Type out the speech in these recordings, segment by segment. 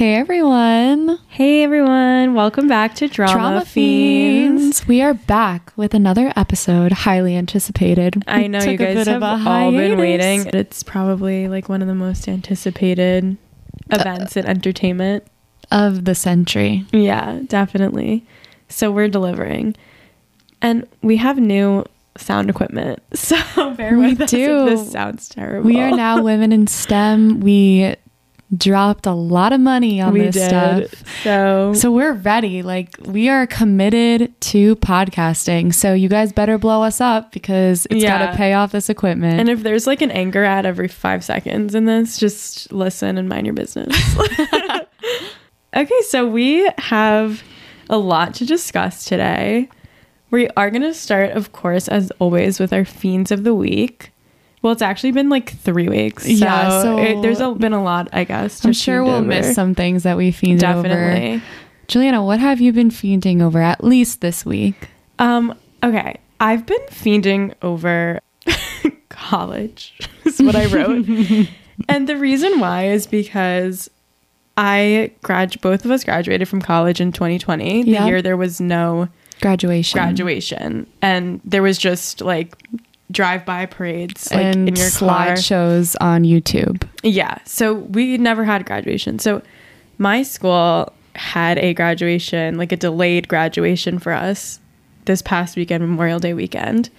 Hey everyone. Hey everyone, welcome back to Drama, Drama Fiends. Fiends. We are back with another episode, highly anticipated. I know you guys have all been waiting. It's probably like one of the most anticipated uh, events in entertainment. of the century. Yeah, definitely. So we're delivering. And we have new sound equipment. So bear We with us do. if this sounds terrible. We are now women in STEM. We dropped a lot of money on we this did. stuff. So, So we're ready. Like we are committed to podcasting. So you guys better blow us up because it's gotta pay off this equipment. and if there's like an anger ad every five seconds in this, just listen and mind your business. okay, so we have a lot to discuss today. We are going to start, of course, as always, with our fiends of the week. Well, it's actually been like three weeks. So, Yeah, so- it, there's a, been a lot, I guess. I'm sure we'll over. miss some things that we fiended over. Definitely. Juliana, what have you been fiending over at least this week? Um, okay. I've been fiending over college, is what I wrote. and the reason why is because I grad both of us graduated from college in 2020, the year there was no Graduation. graduation. And there was just like drive by parades like and in your slideshows on YouTube. Yeah. So we never had graduation. So my school had a graduation, like a delayed graduation for us this past weekend, Memorial Day weekend.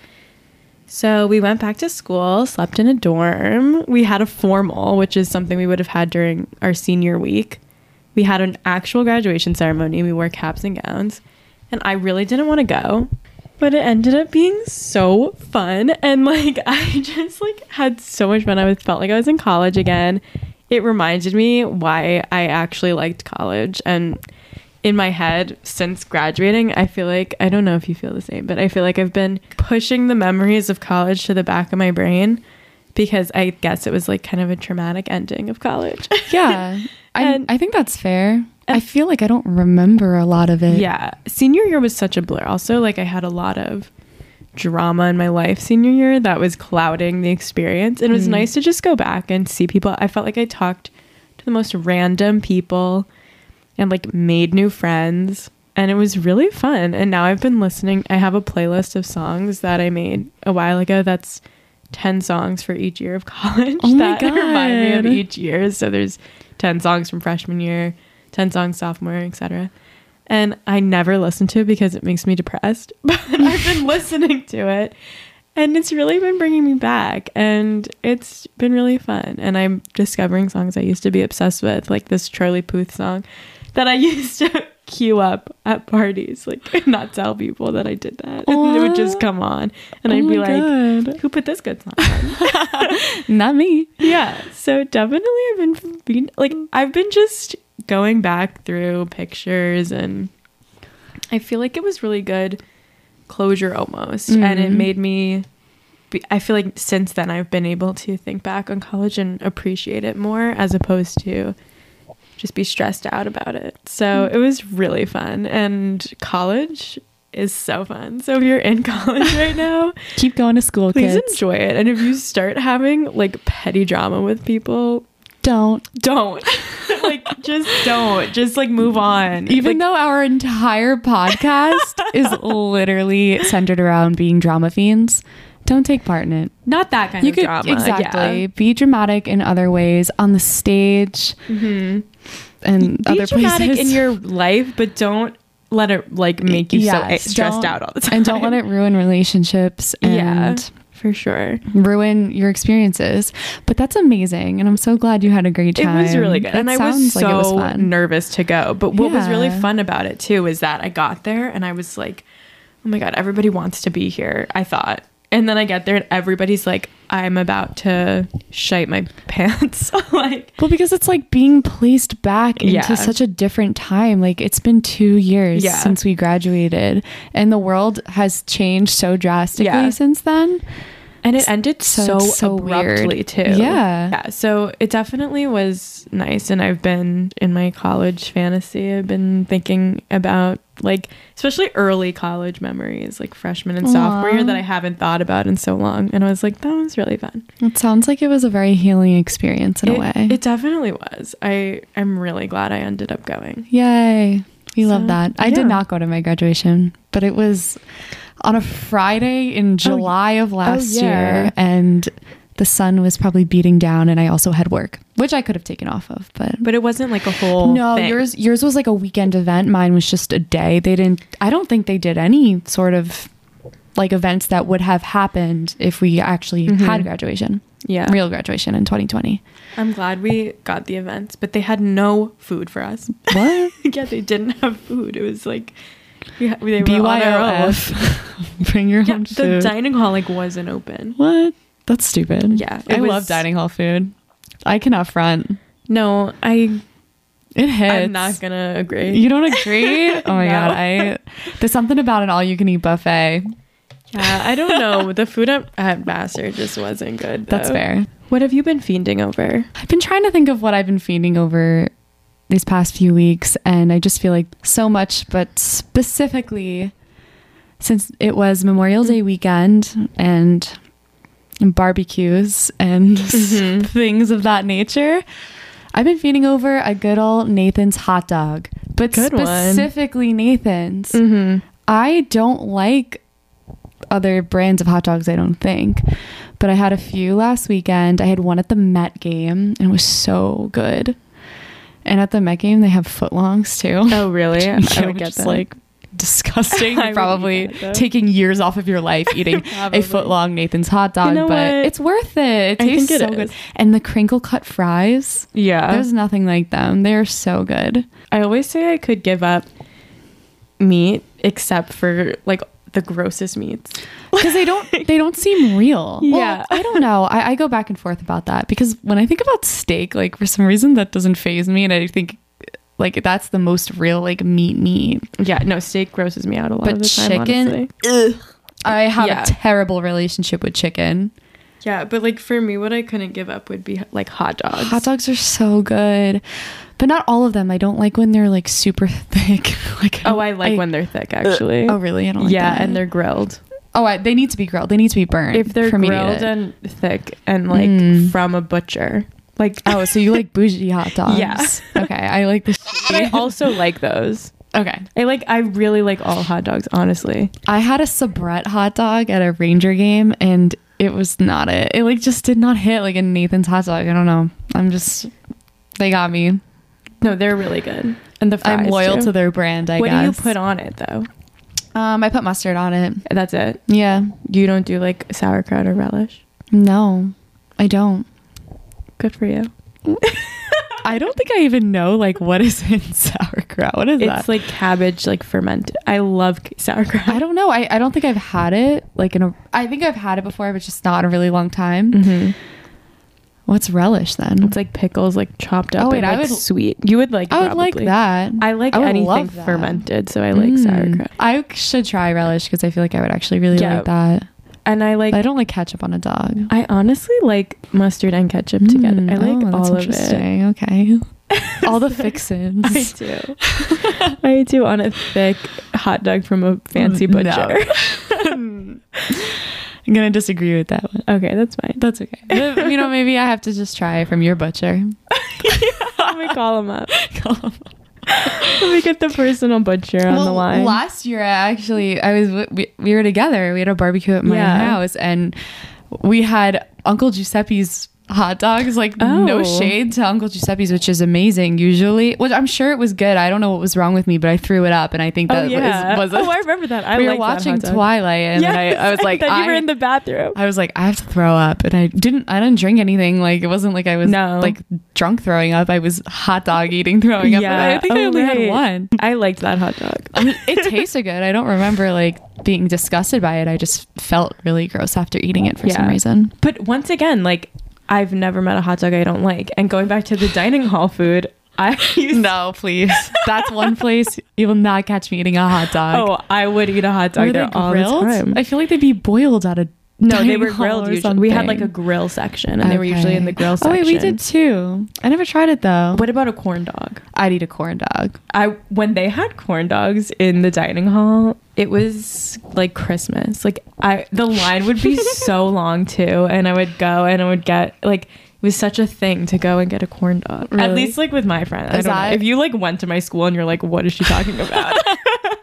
So we went back to school, slept in a dorm. We had a formal, which is something we would have had during our senior week. We had an actual graduation ceremony. We wore caps and gowns. And I really didn't want to go, but it ended up being so fun. And like, I just like had so much fun. I was, felt like I was in college again. It reminded me why I actually liked college. And in my head, since graduating, I feel like, I don't know if you feel the same, but I feel like I've been pushing the memories of college to the back of my brain because I guess it was like kind of a traumatic ending of college. Yeah. I, And- I think that's fair. I feel like I don't remember a lot of it. Yeah. Senior year was such a blur. Also, like I had a lot of drama in my life senior year that was clouding the experience. And it was Mm. nice to just go back and see people. I felt like I talked to the most random people and like made new friends. And it was really fun. And now I've been listening. I have a playlist of songs that I made a while ago that's 10 songs for each year of college Oh that remind me of each year. So there's 10 songs from freshman year, 10 songs sophomore, etc. And I never listen to it because it makes me depressed. But I've been listening to it and it's really been bringing me back and it's been really fun. And I'm discovering songs I used to be obsessed with, like this Charlie Puth song that I used to queue up at parties, like not tell people that I did that. And it would just come on and Oh I'd be like, God. who put this good song on? Not me. yeah so definitely i've been being like i've been just going back through pictures and i feel like it was really good closure almost. And it Mhm. made me be, i feel like since then i've been able to think back on college and appreciate it more as opposed to just be stressed out about it. So it was really fun. And college is so fun. So if you're in college right now Keep going to school, please kids. enjoy it. And if you start having like petty drama with people Don't. don't just don't just like move on Even Like, though our entire podcast is literally centered around being drama fiends, don't take part in it. not that kind you of could drama exactly be dramatic in other ways on the stage yeah. hmm and be other dramatic places. in your life but don't let it like make you so stressed out all the time and don't let it ruin relationships and Yeah. For sure ruin your experiences. But that's amazing, and I'm so glad you had a great time. it was really good That and i was so like it was fun. nervous to go but what was really fun about it too is that i got there and i was like oh my god everybody wants to be here i thought and then i get there and everybody's like i'm about to shite my pants like Well, because it's like being placed back into Yeah. such a different time. Like it's been two years Yeah. since we graduated, and the world has changed so drastically Yeah. since then. and it ended So- so, so abruptly weird. too Yeah. yeah so it definitely was nice and i've been in my college fantasy i've been thinking about like especially early college memories, like freshman and sophomore year that I haven't thought about in so long. And I was like, that was really fun. It sounds like it was a very healing experience in it, a way. It definitely was. I I'm really glad I ended up going. Yay. We love that. I yeah. did not go to my graduation, but it was on a Friday in oh, July of oh, last Oh, yeah. year and the sun was probably beating down and I also had work, which I could have taken off of, but But it wasn't like a whole no, thing. yours yours was like a weekend event. Mine was just a day. They didn't I don't think they did any sort of like events that would have happened if we actually Mhm. had graduation. Yeah. Real graduation in 2020. I'm glad we got the events, but they had no food for us. What? yeah, they didn't have food. It was like we, ha- they were on our own. BYOF. Bring your Yeah, own the dining hall like wasn't open. what? That's stupid. Yeah, I it love dining hall food. I cannot front. No, I It hits. I'm not gonna agree. You don't agree? Oh my No. god! I there's something about an all-you-can-eat buffet. yeah, I don't know. The food at, at Vassar just wasn't good. That's fair. What have you been fiending over? I've been trying to think of what I've been feeding over these past few weeks, and I just feel like so much, but specifically since it was Memorial Day weekend and barbecues and Mhm. things of that nature, I've been feeding over a good old Nathan's hot dog, but Good one. specifically Nathan's. Mm-hmm. I don't like other brands of hot dogs, I don't think. But I had a few last weekend. I had one at the Met game and it was so good. And at the Met game, they have footlongs too. Oh, really? I would get like disgusting. Probably eat that, though. taking years off of your life eating a foot long Nathan's hot dog, know but what? it's worth it. It I think tastes it so is. good. And the crinkle cut fries, Yeah. there's nothing like them. They're so good. I always say I could give up meat except for like the grossest meats. because they don't they don't seem real. Well, Yeah. I don't know. I, I go back and forth about that because when I think about steak, like for some reason that doesn't phase me, and I think like that's the most real like meat meat. Yeah, no, steak grosses me out a lot But of the time. chicken, honestly. I have Yeah. a terrible relationship with chicken. Yeah, but like for me, what I couldn't give up would be like hot dogs. Hot dogs are so good, but not all of them. I don't like when they're like super thick. like Oh, I like when they're thick actually. Oh really? I don't like yeah, that. and they're grilled. oh I, they need to be grilled. They need to be burned. If they're for me to grilled and thick and like Mm. from a butcher, like oh, so you like bougie hot dogs? Yeah. okay, I like the. but I also like those. okay. I like. I really like all hot dogs. Honestly, I had a Sabrett hot dog at a Ranger game and it was not it. It like just did not hit like a Nathan's hot dog. I don't know. I'm just they got me. no, they're really good. And the fries. I'm loyal too. to their brand, I what guess. do you put on it though? Um I put mustard on it. That's it. Yeah. You don't do like sauerkraut or relish. No. I don't. Good for you. I don't think I even know like what is in sauerkraut. What is It's that? It's like cabbage, like fermented. I love sauerkraut. I don't know. I, I don't think I've had it like in a I think I've had it before, but just not in a really long time. Mhm. What's relish then? It's like pickles, like chopped up Oh, wait, and I would- sweet. You would like. I would like that. I like I anything fermented, so I like Mm. sauerkraut. I should try relish because I feel like I would actually really Yeah. like that. And I like. I don't like ketchup on a dog. I honestly like mustard and ketchup together. I Mm, like oh, all of it. Okay. All the fixins. I do. I do on a thick hot dog from a fancy No. butcher. I'm gonna disagree with that one. okay, that's fine. That's okay. You know, maybe I have to just try from your butcher. Let me call him up. Let me get the personal butcher on the line. Last year, I actually, I was we, we were together. We had a barbecue at my Yeah. house, and we had Uncle Giuseppe's hot dogs. Like no Oh. shade to Uncle Giuseppe's, which is amazing. Usually, which I'm sure it was good. I don't know what was wrong with me, but I threw it up, and I think oh that yeah. was, was oh, I remember that. I we were watching. Twilight, and then I, I was like, then you were in the bathroom. I was like, I have to throw up, and I didn't. I didn't drink anything. Like it wasn't like I was No. like drunk throwing up. I was hot dog eating throwing up. Yeah. I think I Oh, only right. had one. I liked that hot dog. I mean, it tasted good. I don't remember like being disgusted by it. I just felt really gross after eating it for some reason. But once again, like I've never met a hot dog I don't like. And going back to the dining hall food, I used No, please. That's one place you will not catch me eating a hot dog. Oh, I would eat a hot dog Were there all the time. I feel like they'd be boiled at a No, they were grilled. Usually. We had like a grill section, and they were usually in the Okay. grill Oh section. wait, we did too. I never tried it though. What about a corn dog? I'd eat a corn dog. I when they had corn dogs in the dining hall, it was like Christmas. Like I the line would be so long too, and I would go and I would get like it was such a thing to go and get a corn dog. At least like with my friend. I don't know. If you like went to my school and you're like, what is she talking about?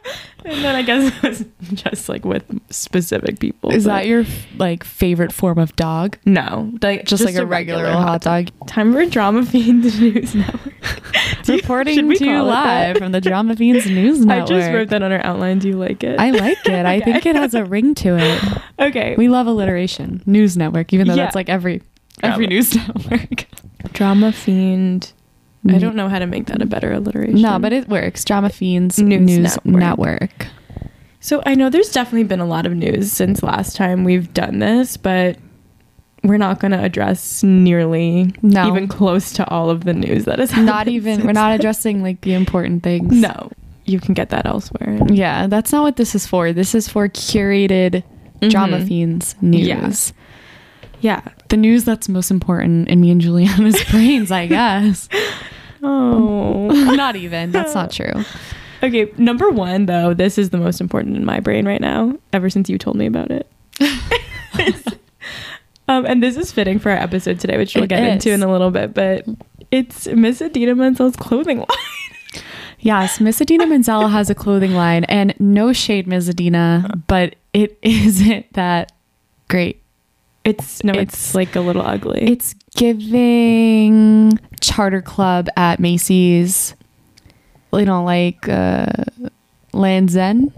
and then I guess it was just like with specific people. Is that your like favorite form of dog? no, like Just, like a regular, hot dog. Time for Drama Fiend News Network. You- Reporting to you call it that? live from the Drama Fiends News Network. I just wrote that on our outline. Do you like it? I like it. I think it has a ring to it. okay. We love alliteration. News network, even though Yeah. that's like every every Drama. news network. Drama Fiend. I don't know how to make that a better alliteration. No, but it works. Drama Fiends News News, Network. network. So I know there's definitely been a lot of news since last time we've done this, but we're not going to address nearly No. even close to all of the news that has happened. Not even. We're not addressing like the important things. No, you can get that elsewhere. Yeah, that's not what this is for. This is for curated Drama Mhm. Fiends news. Yeah. Yeah. The news that's most important in me and Juliana's brains, I guess. Oh. not even. That's not true. Okay, number one though, this is the most important in my brain right now. Ever since you told me about it. um, and this is fitting for our episode today, which we'll It get into in a little bit. But it's Miss Idina Menzel's clothing line. Yes, Miss Idina Menzel has a clothing line, and no shade, Miss Idina, but it isn't that great. It's no, it's, It's- like a little ugly. It's giving charter club at Macy's, you know, like uh, Land's End,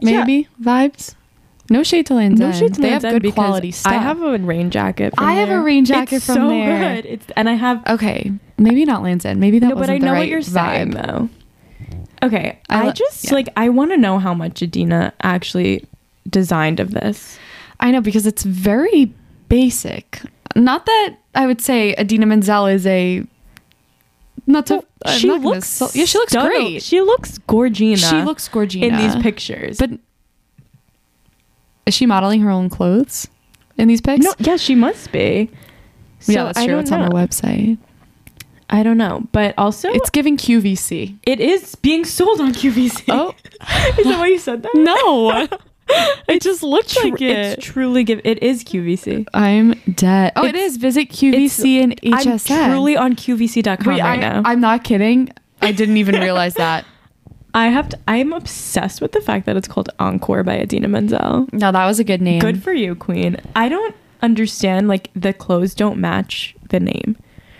Yeah. maybe vibes. No shade to Land's End. no End. shade to they Land's have End good quality stuff. I have a rain jacket. From I have a rain jacket It's from so there. Good. It's and I have. okay, maybe not Land's End. Maybe that no, but wasn't I the know right what you're saying vibe. though. Okay, I I, just yeah. like I want to know how much Idina actually designed of this. I know because it's very basic. Not that I would say Idina Menzel is a not to. I'm she not looks insult- yeah, she looks stunning. great. She looks gorgina. She looks gorgeous in these pictures. But is she modeling her own clothes in these pics? no, yeah, she must be. So yeah, that's true. It's on her website. I don't know, but also It's giving QVC. it is being sold on QVC. Oh is that why you said that? no! it just looks Tru- like it. It's truly give. It is QVC. I'm dead. Oh, it It's- Visit QVC and HSN. I'm truly on QVC.com Wait, right I, now. I'm not kidding. I didn't even realize that. I have to. I'm obsessed with the fact that it's called Encore by Idina Menzel. No, that was a good name. Good for you, Queen. I don't understand. Like the clothes don't match the name.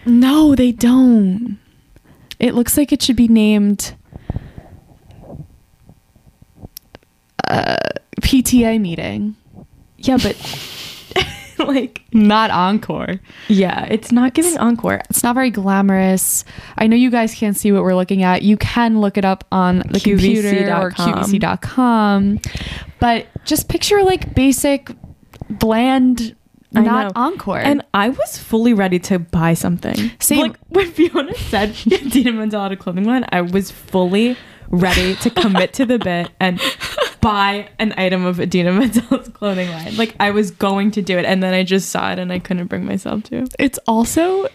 No, they don't. It looks like it should be named uh, PTA meeting, Yeah, but like, not encore. yeah, it's not giving Encore. It's not very glamorous. I know you guys can't see what we're looking at. You can look it up on the QVC. computer or QVC.com. But just picture like basic, bland, I not know. encore. And I was fully ready to buy something. Same. Like when Fiona said Idina Menzel had a clothing line, I was fully ready to commit to the bit and buy an item of Idina Menzel's clothing line. Like I was going to do it, and then I just saw it and I couldn't bring myself to. it's also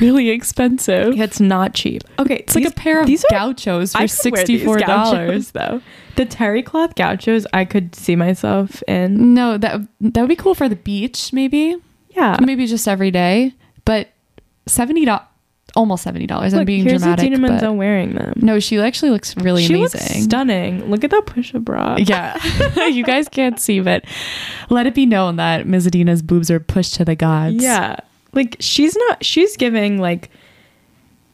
really expensive. Yeah, It's not cheap. Okay, It's like a pair of these are gauchos for wear these $64. though. The terry cloth gauchos, I could see myself in. No, that that would be cool for the beach, maybe. Yeah, Maybe just every day. But seventy dollars, almost seventy dollars. I'm being here's dramatic. But- Menzel wearing them. no, she actually looks really she amazing. looks stunning. Look at that push-up bra. Yeah, you guys can't see, but let it be known that Ms. Idina's boobs are pushed to the gods. Yeah. Like she's not she's giving like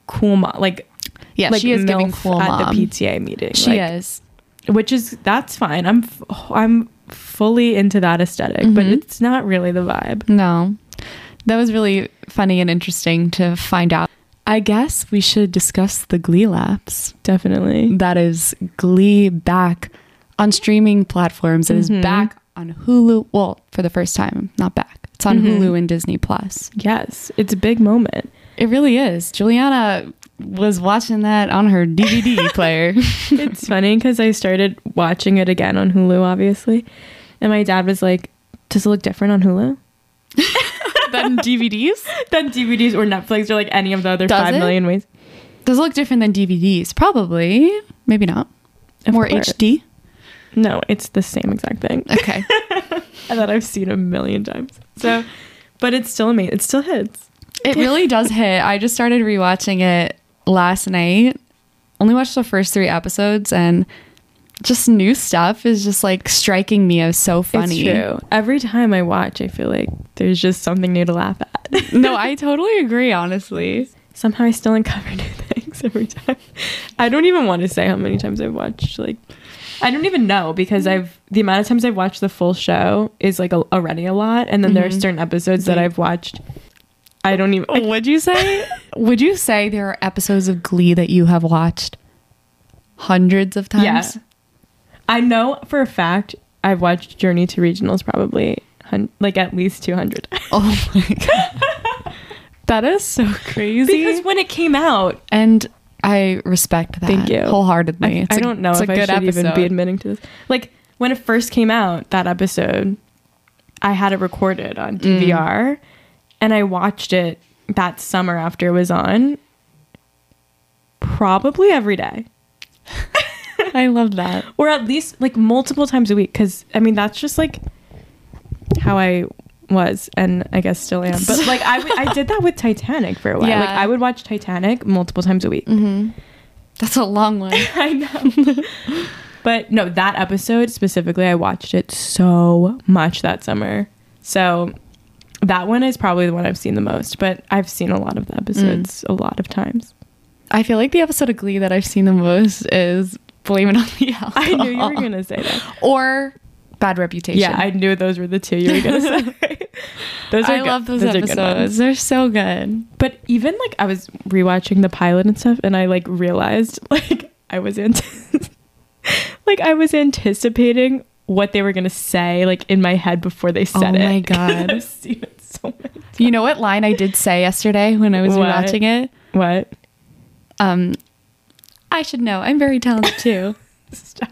cool mom like yeah, like she is giving MILF cool at mom. the PTA meeting. She like, is. Which is that's fine. I'm f- I'm fully into that esthetic but Mhm. it's not really the vibe. No, that was really funny and interesting to find out. I guess we should discuss the Glee laps. Definitely. That is Glee back on streaming platforms. It is Mhm. back on Hulu. Well, for the first time, not back. It's on Mhm. Hulu and Disney Plus. Yes, it's a big moment. It really is. Juliana was watching that on her DVD player. it's funny because I started watching it again on Hulu, obviously, and my dad was like, Does it look different on Hulu than DVDs? than DVDs or Netflix or like any of the other Does five it? million ways? Does it look different than DVDs? Probably. Maybe not. Of More course. HD. No, it's the same exact thing. Okay. and that I've seen a million times. So, but it's still amazing. It still hits. It really does hit. I just started rewatching it last night. Only watched the first three episodes and just new stuff is just like striking me as so funny. It's true. Every time I watch, I feel like there's just something new to laugh at. No, I totally agree, honestly. Somehow I still uncover new things every time. I don't even want to say how many times I've watched. Like, I don't even know because I've the amount of times I've watched the full show is like a, already a lot, and then there are Mhm. certain episodes that I've watched. I don't even. I- Would you say would you say there are episodes of Glee that you have watched hundreds of times? Yeah. I know for a fact I've watched Journey to Regionals probably hun- like at least 200 Oh my god. that is so crazy. because when it came out and I respect that Thank you. wholeheartedly. I, It's I a- don't know if I should even be admitting to this like when it first came out that episode I had it recorded on Mm. DVR and I watched it that summer after it was on probably every day I love that. or at least like multiple times a week because i mean that's just like how i was and i guess still am but like I, w- I did that with titanic for a while Yeah. like i would watch titanic multiple times a week Mm-hmm. That's a long one. i know but no that episode specifically i watched it so much that summer so that one is probably the one i've seen the most but i've seen a lot of the episodes a lot of times I feel like the episode of Glee that I've seen the most is Blame It on the Alcohol. i knew you were gonna say that Or Bad Reputation. yeah i knew those were the two you were gonna say those are I good- love those, ones. episodes. They're so good. But even like I was rewatching the pilot and stuff, and I like realized like I was ant- like I was anticipating what they were gonna say like in my head before they said it. Oh it. God. I've seen it so many. Times. You know what line I did say yesterday when I was What? watching it? What? Um, I should know. I'm very talented too. Stop.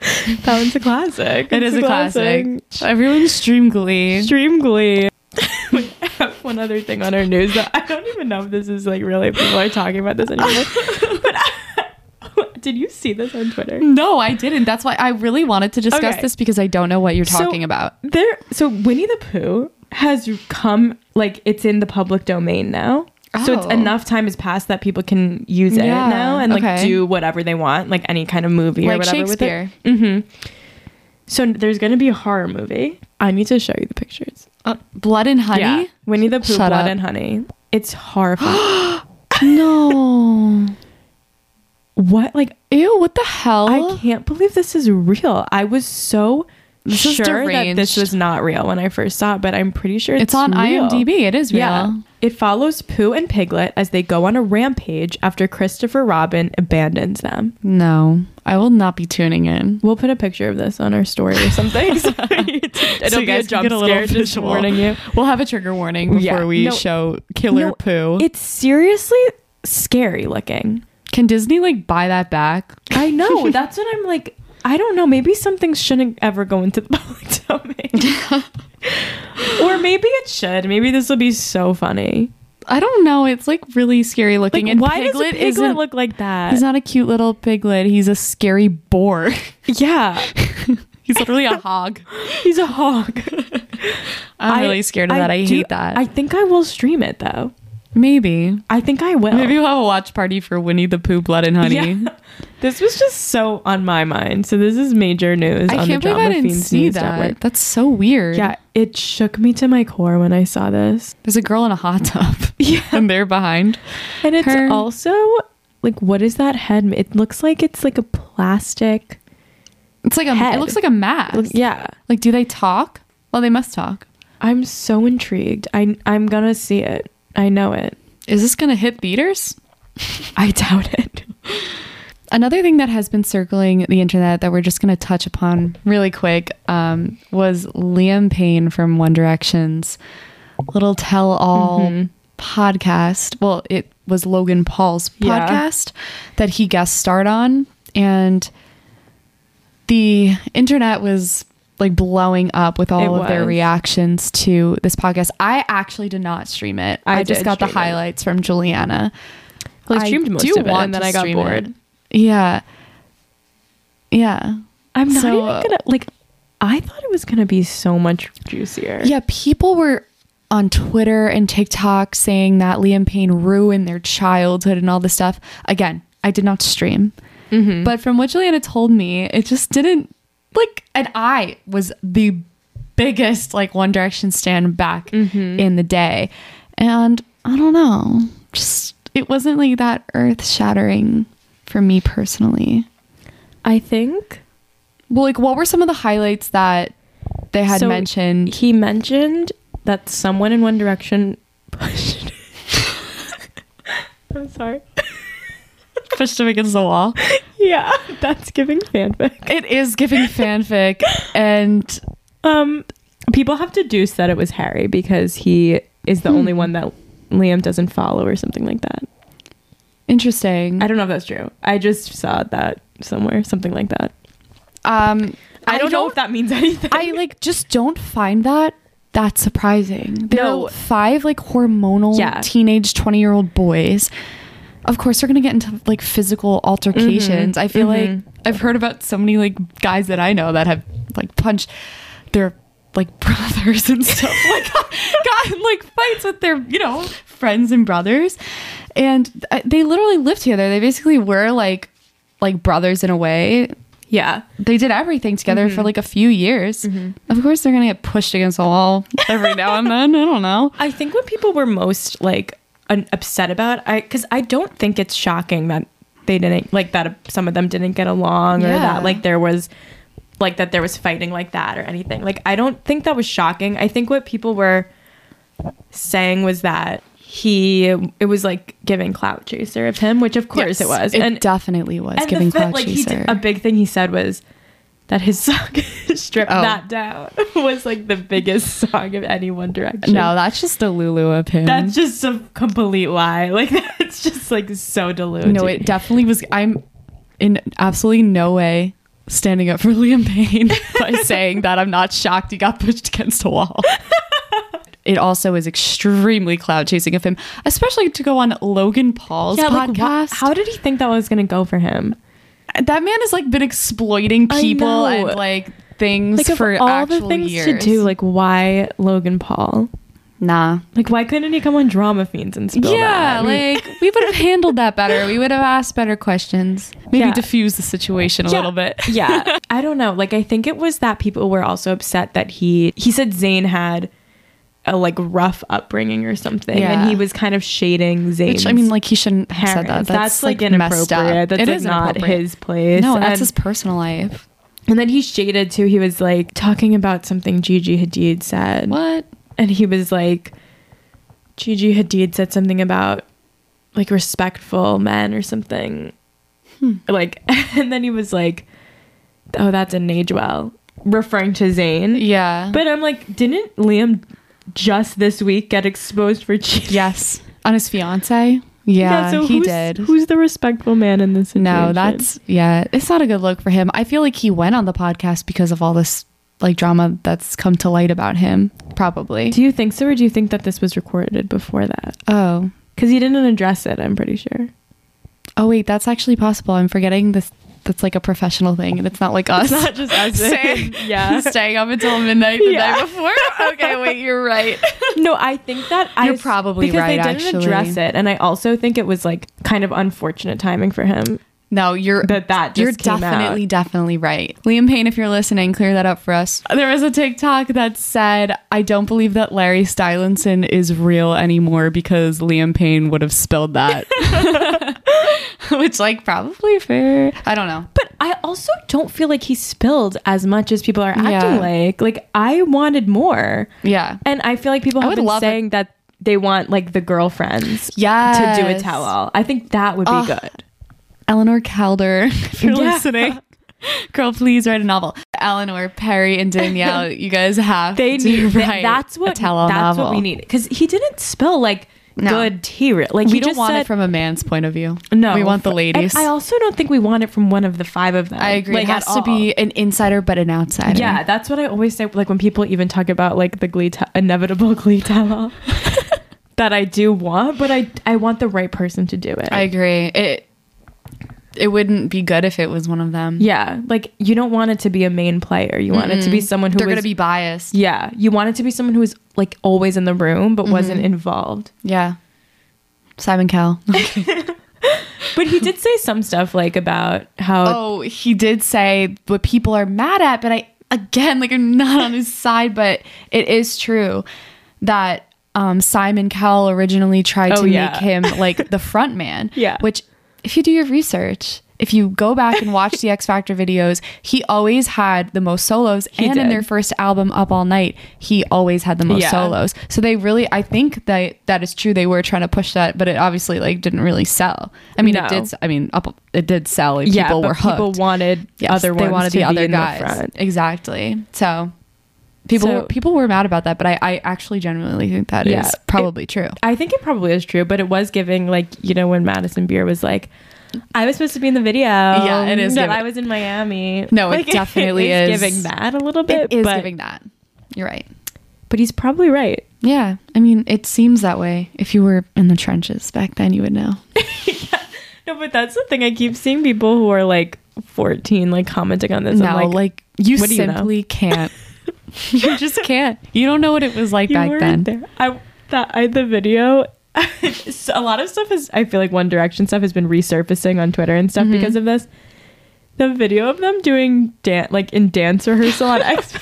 That one's a classic. it It's is a classic. Everyone stream Glee. Stream Glee. We have one other thing on our news that I don't even know if this is like really people are talking about this anymore. but did you see this on Twitter? No, I didn't. That's why I really wanted to discuss Okay. this because I don't know what you're So- talking about. There, so Winnie the Pooh has come like it's in the public domain now. So it's Oh. enough time has passed that people can use it Yeah, now and like okay. do whatever they want, like any kind of movie or Like whatever Shakespeare. with it. Mm-hmm. So there's gonna be a horror movie. I need to show you the pictures. Uh, Blood and Honey? Yeah, Winnie the Pooh, Blood up. and Honey. It's horrifying. No. what? Like Ew, what the hell? I can't believe this is real. I was so Sure that this was not real when I first saw it, but I'm pretty sure it's, it's on real. IMDb. It is real. Yeah. It follows Pooh and Piglet as they go on a rampage after Christopher Robin abandons them. No, I will not be tuning in. We'll put a picture of this on our story or something. so It'll you be a jump get a scare just visual. warning you. We'll have a trigger warning before Yeah. we No- show Killer No, Poo. It's seriously scary looking. Can Disney like buy that back? I know. That's what I'm like. I don't know. Maybe some things shouldn't ever go into the public domain. or maybe it should. Maybe this will be so funny. I don't know. It's like really scary Like, looking. and why does a Piglet piglet look like that? he's not a cute little piglet. He's a scary boar. yeah, he's literally a hog. he's a hog. I'm I- really scared of that. I do- hate that. I think I will stream it though. Maybe. I think I will. Maybe we'll have a watch party for Winnie the Pooh, Blood and Honey. Yeah. This was just so on my mind. So this is major news I on can't the believe Drama I didn't Fiends see News that. Network. That's so weird. Yeah, it shook me to my core when I saw this. There's a girl in a hot tub. Yeah. and they're behind. And it's Her- also like what is that head? It looks like it's like a plastic. It's like a. Head. It looks like a mask. Yeah. Like, do they talk? Well, they must talk. I'm so intrigued. I I'm gonna see it. I know it. Is this gonna hit theaters? I doubt it. Another thing that has been circling the internet that we're just going to touch upon really quick um, was Liam Payne from One Direction's little tell all Mhm. podcast. Well, it was Logan Paul's Yeah. podcast that he guest starred on. And the internet was like blowing up with all It of their reactions to this podcast. I actually did not stream it. I I, just got the stream it. highlights from Juliana. Well, I streamed most do of it, and then I got bored. it. Yeah. Yeah. I'm not So- even gonna like. I thought it was gonna be so much juicier. Yeah, people were on Twitter and TikTok saying that Liam Payne ruined their childhood and all this stuff. Again, I did not stream. Mm-hmm. But from what Juliana told me, it just didn't like and I was the biggest like One Direction stand back Mm-hmm. in the day. And I don't know. Just it wasn't like that earth shattering for me personally. I think Well, like what were some of the highlights that they had So, mentioned? he mentioned that someone in One Direction pushed. I'm sorry. Pushed him against the wall. Yeah, that's giving fanfic. It is giving fanfic, and Um, people have deduced that it was Harry because he is the only one that Liam doesn't follow or something like that. interesting. I don't know if that's true. I just saw that somewhere, something like that. um, I don't know if that means anything. I like just don't find that that surprising. There No. are five like hormonal Yeah. teenage twenty year old boys. Of course, they're gonna get into like physical altercations. Mm-hmm. I feel like mm-hmm. I've heard about so many like guys that I know that have like punched their like brothers and stuff like got in, like fights with their you know friends and brothers, and they literally lived together. They basically were like like brothers in a way yeah. they did everything together Mm-hmm. for like a few years. Mm-hmm. Of course, they're gonna get pushed against the wall every now and then. I don't know. I think when people were most like upset about, I because I don't think it's shocking that they didn't like that. Some of them didn't get along, or Yeah. that like there was like that there was fighting like that or anything. Like I don't think that was shocking. I think what people were saying was that he it was like giving clout chaser of him, which of course it was, It and definitely was and giving the fact, clout like he chaser. did, a big thing he said was that his song "Strip Oh. That Down" was like the biggest song of any One Direction. no, that's just the Lulu of him. That's just a complete lie. Like that's just like so deluded. no, it definitely was. I'm in absolutely no way standing up for Liam Payne by saying that I'm not shocked he got pushed against a wall. It also is extremely cloud chasing of him, especially to go on Logan Paul's yeah, like, podcast. how did he think that was gonna go for him? That man has like been exploiting people and like things Like for all the things years. to do, like why Logan Paul? nah. Like why couldn't he come on Drama Fiends and spill yeah, that? like we would have handled that better. We would have asked better questions. Maybe Yeah. diffuse the situation a Yeah. little bit. yeah, I don't know. Like I think it was that people were also upset that he he said Zayn had a like rough upbringing or something, Yeah. and he was kind of shading Zayn. Which I mean, like he shouldn't have said that. That's, That's, like, up. inappropriate. That's It like is not his place. No, that's And- his personal life. And then he shaded too. He was like talking about something Gigi Hadid said. What? And he was like, Gigi Hadid said something about like respectful men or something. Hmm. Like, and then he was like, oh, that didn't age well, referring to Zayn. Yeah. But I'm like, didn't Liam just this week get exposed for cheating? yes, on his fiance. Yeah, so he who's, did. Who's the respectful man in this situation? No, that's yeah. It's not a good look for him. I feel like he went on the podcast because of all this like drama that's come to light about him. Probably. Do you think so, or do you think that this was recorded before that? Oh. Because he didn't address it, I'm pretty sure. Oh wait, that's actually possible. I'm forgetting this. That's like a professional thing, and it's not like us. It's not just us. Saying- yeah. staying up until midnight the Yeah. night before. Okay, wait, you're right. No, I think that I You're probably because right, they didn't actually. address it, and I also think it was like kind of unfortunate timing for him No, you're that that just you're came definitely out. definitely right. Liam Payne, if you're listening, clear that up for us. There was a TikTok that said, "I don't believe that Larry Stylinson is real anymore because Liam Payne would have spilled that." Which, like, probably fair. I don't know. But I also don't feel like he spilled as much as people are acting Yeah. like. Like I wanted more, Yeah. and I feel like people have been love it. saying that they want like the girlfriends Yes. to do a tell-all. I think that would be Ugh. good. Eleanor Calder, if you're Yeah. listening. Girl, please write a novel. Eleanor, Perrie, and Danielle, you guys have They to need. write that's what. a that's novel. what we need because he didn't spill like No. good tea. Like we you don't want said, it from a man's point of view. no. we want the ladies. I also don't think we want it from one of the five of them. I agree. Like, it has to be an insider, but an outsider. Yeah, that's what I always say. Like when people even talk about like the glee, te- inevitable glee tell that I do want, but I I want the right person to do it. I agree. It it wouldn't be good if it was one of them. yeah, like you don't want it to be a main player. You want it to be someone who They're is- gonna be biased. Yeah, you want it to be someone who is like always in the room but wasn't involved. Yeah. Simon Cowell. But he did say some stuff like about how oh, he did say what people are mad at, but I again like I'm not on his side, but it is true that um, Simon Cowell originally tried Oh, to yeah. make him like the front man. Yeah. Which if you do your research, if you go back and watch the X Factor videos, he always had the most solos. He and in their first album, Up All Night, he always had the most Yeah. solos. So they really, I think that that is true. They were trying to push that, but it obviously like didn't really sell. I mean, No. it did. I mean, up it did sell. Like, yeah, people but were hooked. people wanted Yes, other ones they wanted to the be other guys. the. Exactly. So people So- people were mad about that, but I, I actually genuinely think that is Yeah. probably true. I think it probably is true, but it was giving like you know when Madison Beer was like, I was supposed to be in the video. Yeah, and it is That giving- I was in Miami. No, it definitely is is. giving that a little bit. It is giving that. You're right. but he's probably right. Yeah. I mean, it seems that way. If you were in the trenches back then, you would know. No, but that's the thing. I keep seeing people who are like 14 like commenting on this. no, I'm like, like, you do you know? simply can't. you just can't. You don't know what it was like you back then. there. I that I the video. a lot of stuff is. I feel like One Direction stuff has been resurfacing on Twitter and stuff Mm-hmm. because of this. The video of them doing dance like in dance rehearsal on X.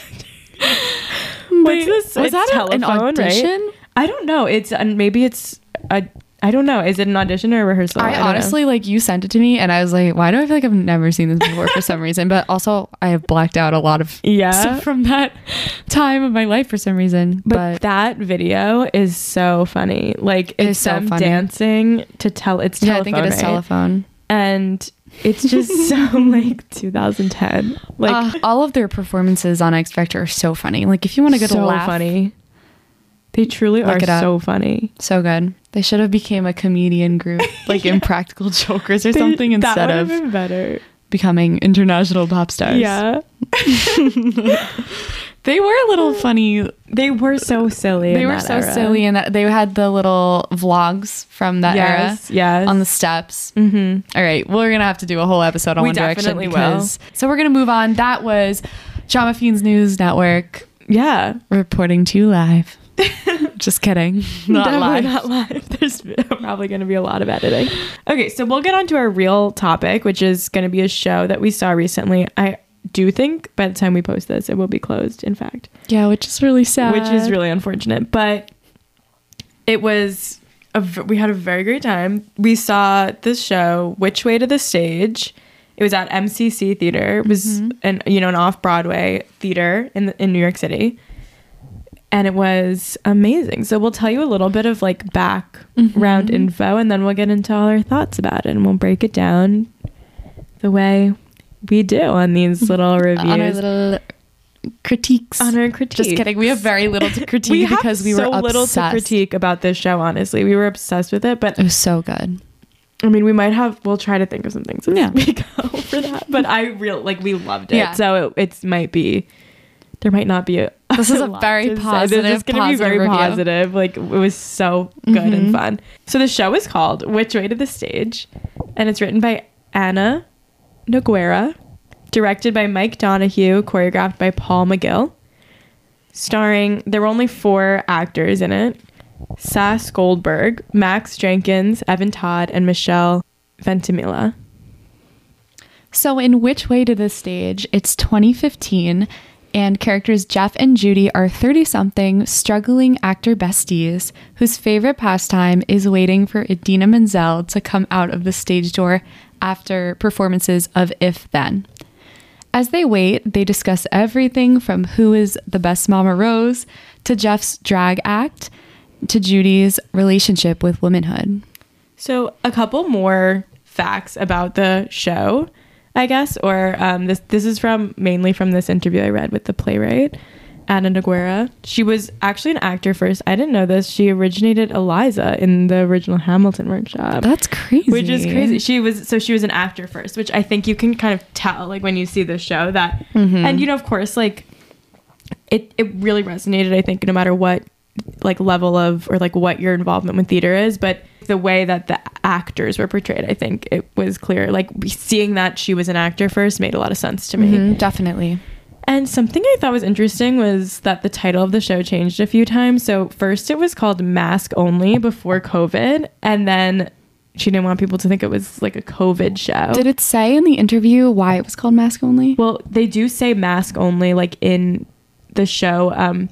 What's this? was It's that a- an telephone, right? audition? I don't know. It's and maybe it's a. I don't know. Is it an audition or a rehearsal? I know. honestly like you sent it to me, and I was like, "Why do I feel like I've never seen this before for some reason?" But also, I have blacked out a lot of Yeah. stuff from that time of my life for some reason. But, But, that video is so funny. Like It it's so them funny. dancing to tell it's yeah, telephone, I think it is right? telephone. and it's just so like 2010. Like Uh, all of their performances on X Factor are so funny. Like if you want to get so a laugh, funny. They truly Look are so funny. so good. They should have became a comedian group, like Impractical Jokers or They- something, instead of better. becoming international pop stars. Yeah, they were a little funny. they were so silly. They were so era. silly, and they had the little vlogs from that era. Yes, yes. on the steps. mm-hmm. All right, we're gonna have to do a whole episode on We One Direction definitely will. because so we're gonna move on. That was Drama Fiends News Network Yeah, reporting to you live. Just kidding, not live. Not live. There's probably going to be a lot of editing. Okay, so we'll get on to our real topic, which is going to be a show that we saw recently. I do think by the time we post this, it will be closed. In fact, Yeah, which is really sad. which is really unfortunate. But it was a, v- we had a very great time. We saw this show, Which Way to the Stage. It was at MCC Theater. It was mm-hmm. an you know an off Broadway theater in the, in New York City, and it was amazing. So we'll tell you a little bit of like background mm-hmm. info, and then we'll get into all our thoughts about it, and we'll break it down the way we do on these mm-hmm. little reviews. on our little critiques. On our critiques. Just kidding. We have very little to critique we because we so were obsessed. little to critique about this show. Honestly, we were obsessed with it. But It was so good. I mean, we might have. We'll try to think of some things as Yeah. we go for that. But I real like we loved it. Yeah. So it it's might be. There might not be a. This is a lot very to say. positive, This is going to be very review. positive. Like it was so good and Mhm. fun. So the show is called "Which Way to the Stage," and it's written by Ana Nogueira, directed by Mike Donahue, choreographed by Paul McGill, starring. There were only four actors in it: Sass Goldberg, Max Jenkins, Evan Todd, and Michelle Veintimilla. So, in Which Way to the Stage, it's 2015, and characters Jeff and Judy are 30 something, struggling actor besties whose favorite pastime is waiting for Idina Menzel to come out of the stage door after performances of If Then. As they wait, they discuss everything from who is the best Mama Rose to Jeff's drag act to Judy's relationship with womanhood. So, a couple more facts about the show, I guess, or um, this this is from mainly from this interview I read with the playwright. Ana Nogueira. She was actually an actor first. I didn't know this. She originated Eliza in the original Hamilton workshop. That's crazy. which is crazy. She was so she was an actor first, which I think you can kind of tell like when you see the show that Mhm. and you know of course like it it really resonated I think no matter what like level of or like what your involvement with theater is, but the way that the actors were portrayed, I think it was clear. Like seeing that she was an actor first made a lot of sense to me. Mhm, definitely. And something I thought was interesting was that the title of the show changed a few times. So first it was called Mask Only before COVID, and then she didn't want people to think it was like a COVID show. Did it say in the interview why it was called Mask Only? well, they do say mask only, like in the show. Um,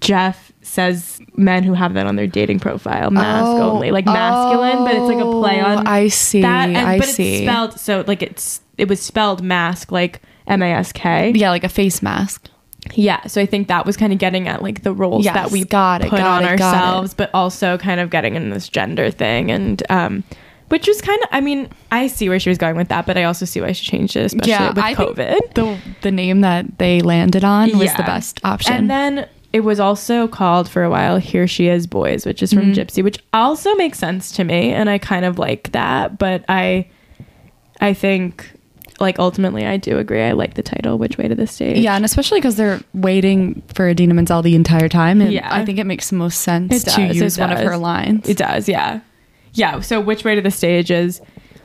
Jeff says men who have that on their dating profile, mask Oh, only, like masculine, but it's like a play oh, on I see. that. And, I but see. it's spelled so like it's it was spelled mask like M A S K. yeah, like a face mask. Yeah, so I think that was kind of getting at like the roles Yes, that we got it, put got on it, ourselves, but also kind of getting in this gender thing, and um, which was kind of. I mean, I see where she was going with that, but I also see why she changed it, especially with I COVID. the the name that they landed on was Yeah. the best option. And then it was also called for a while "Here She Is, Boys," which is from Mhm. Gypsy, which also makes sense to me, and I kind of like that. But I, I think, like ultimately, I do agree. I like the title "Which Way to the Stage." yeah, and especially because they're waiting for Idina Menzel the entire time, and Yeah. I think it makes the most sense to use one of her lines. It does, yeah, yeah. So which way to the stage is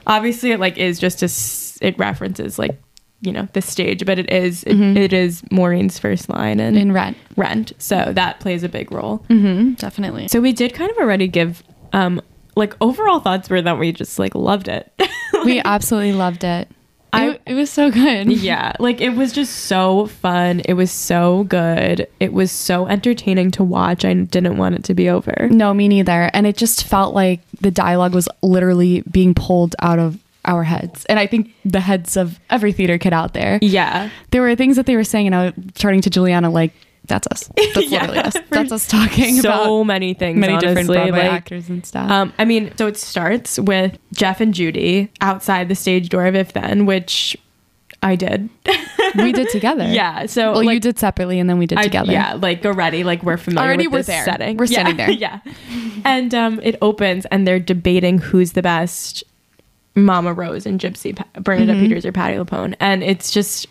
obviously it like is just a it references like you know the stage, but it is it, Mhm. it is Maureen's first line and in Rent. Rent, so that plays a big role. Mm-hmm, definitely. So we did kind of already give um like overall thoughts were that we just like loved it. we absolutely loved it. I- it, it was so good. yeah, like it was just so fun. It was so good. It was so entertaining to watch. I didn't want it to be over. No, me neither. And it just felt like the dialogue was literally being pulled out of our heads. And I think the heads of every theater kid out there. Yeah. There were things that they were saying, and I was turning to Juliana like, that's us. That's Yeah, literally us. That's us talking so about many things. many different honestly. Broadway Like, actors and stuff. Um, I mean, so it starts with Jeff and Judy outside the stage door of If Then, which I did. we did together. yeah. So Well, like, you did separately, and then we did I- together. yeah, like already, like we're familiar Already with we're this there. setting. We're Yeah, standing there. yeah. And um, it opens, and they're debating who's the best, Mama Rose and Gypsy, Pa- Bernadette Mhm. Peters or Patti LuPone, and it's just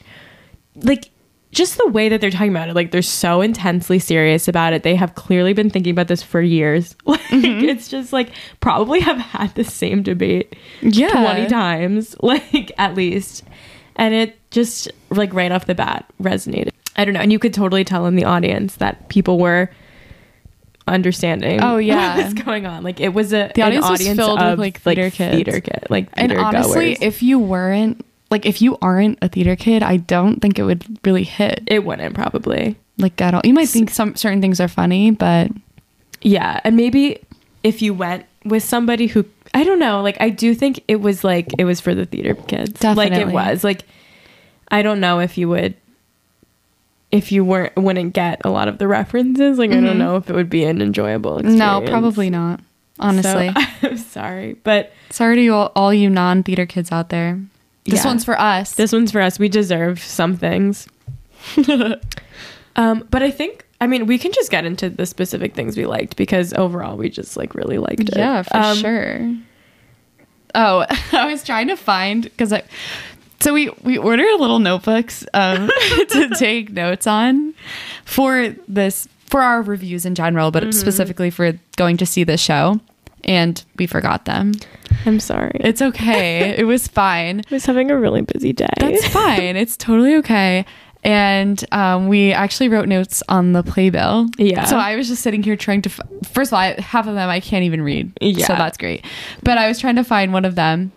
like just the way that they're talking about it like they're so intensely serious about it they have clearly been thinking about this for years like Mm-hmm. it's just like probably have had the same debate Yeah. 20 times like at least and it just like right off the bat resonated i don't know and you could totally tell in the audience that people were understanding Oh, yeah. what was going on like it was a The an audience was filled with, of, like, theater kids. theater kid like And honestly, goers. if you weren't like if you aren't a theater kid, I don't think it would really hit it wouldn't probably like at all. You might think some certain things are funny, but Yeah, and maybe if you went with somebody who I don't know, like I do think it was like it was for the theater kids. Like it was. Like I don't know if you would if you weren't wouldn't get a lot of the references. Like I Mhm. don't know if it would be an enjoyable experience. no, probably not. Honestly, So, I'm sorry, but sorry to you all, all you non-theater kids out there. This Yeah. one's for us. this one's for us. We deserve some things. um, but I think I mean we can just get into the specific things we liked because overall we just like really liked it. Yeah, for Um, sure. Oh, I was trying to find because I. So we we ordered little notebooks um, to take notes on for this for our reviews in general, but specifically for going to see this show, and we forgot them. I'm sorry. It's okay. it was fine. I was having a really busy day. That's fine. It's totally okay. And um, we actually wrote notes on the playbill. Yeah. So I was just sitting here trying to. F- First of all, I, half of them I can't even read. Yeah. So that's great. But I was trying to find one of them.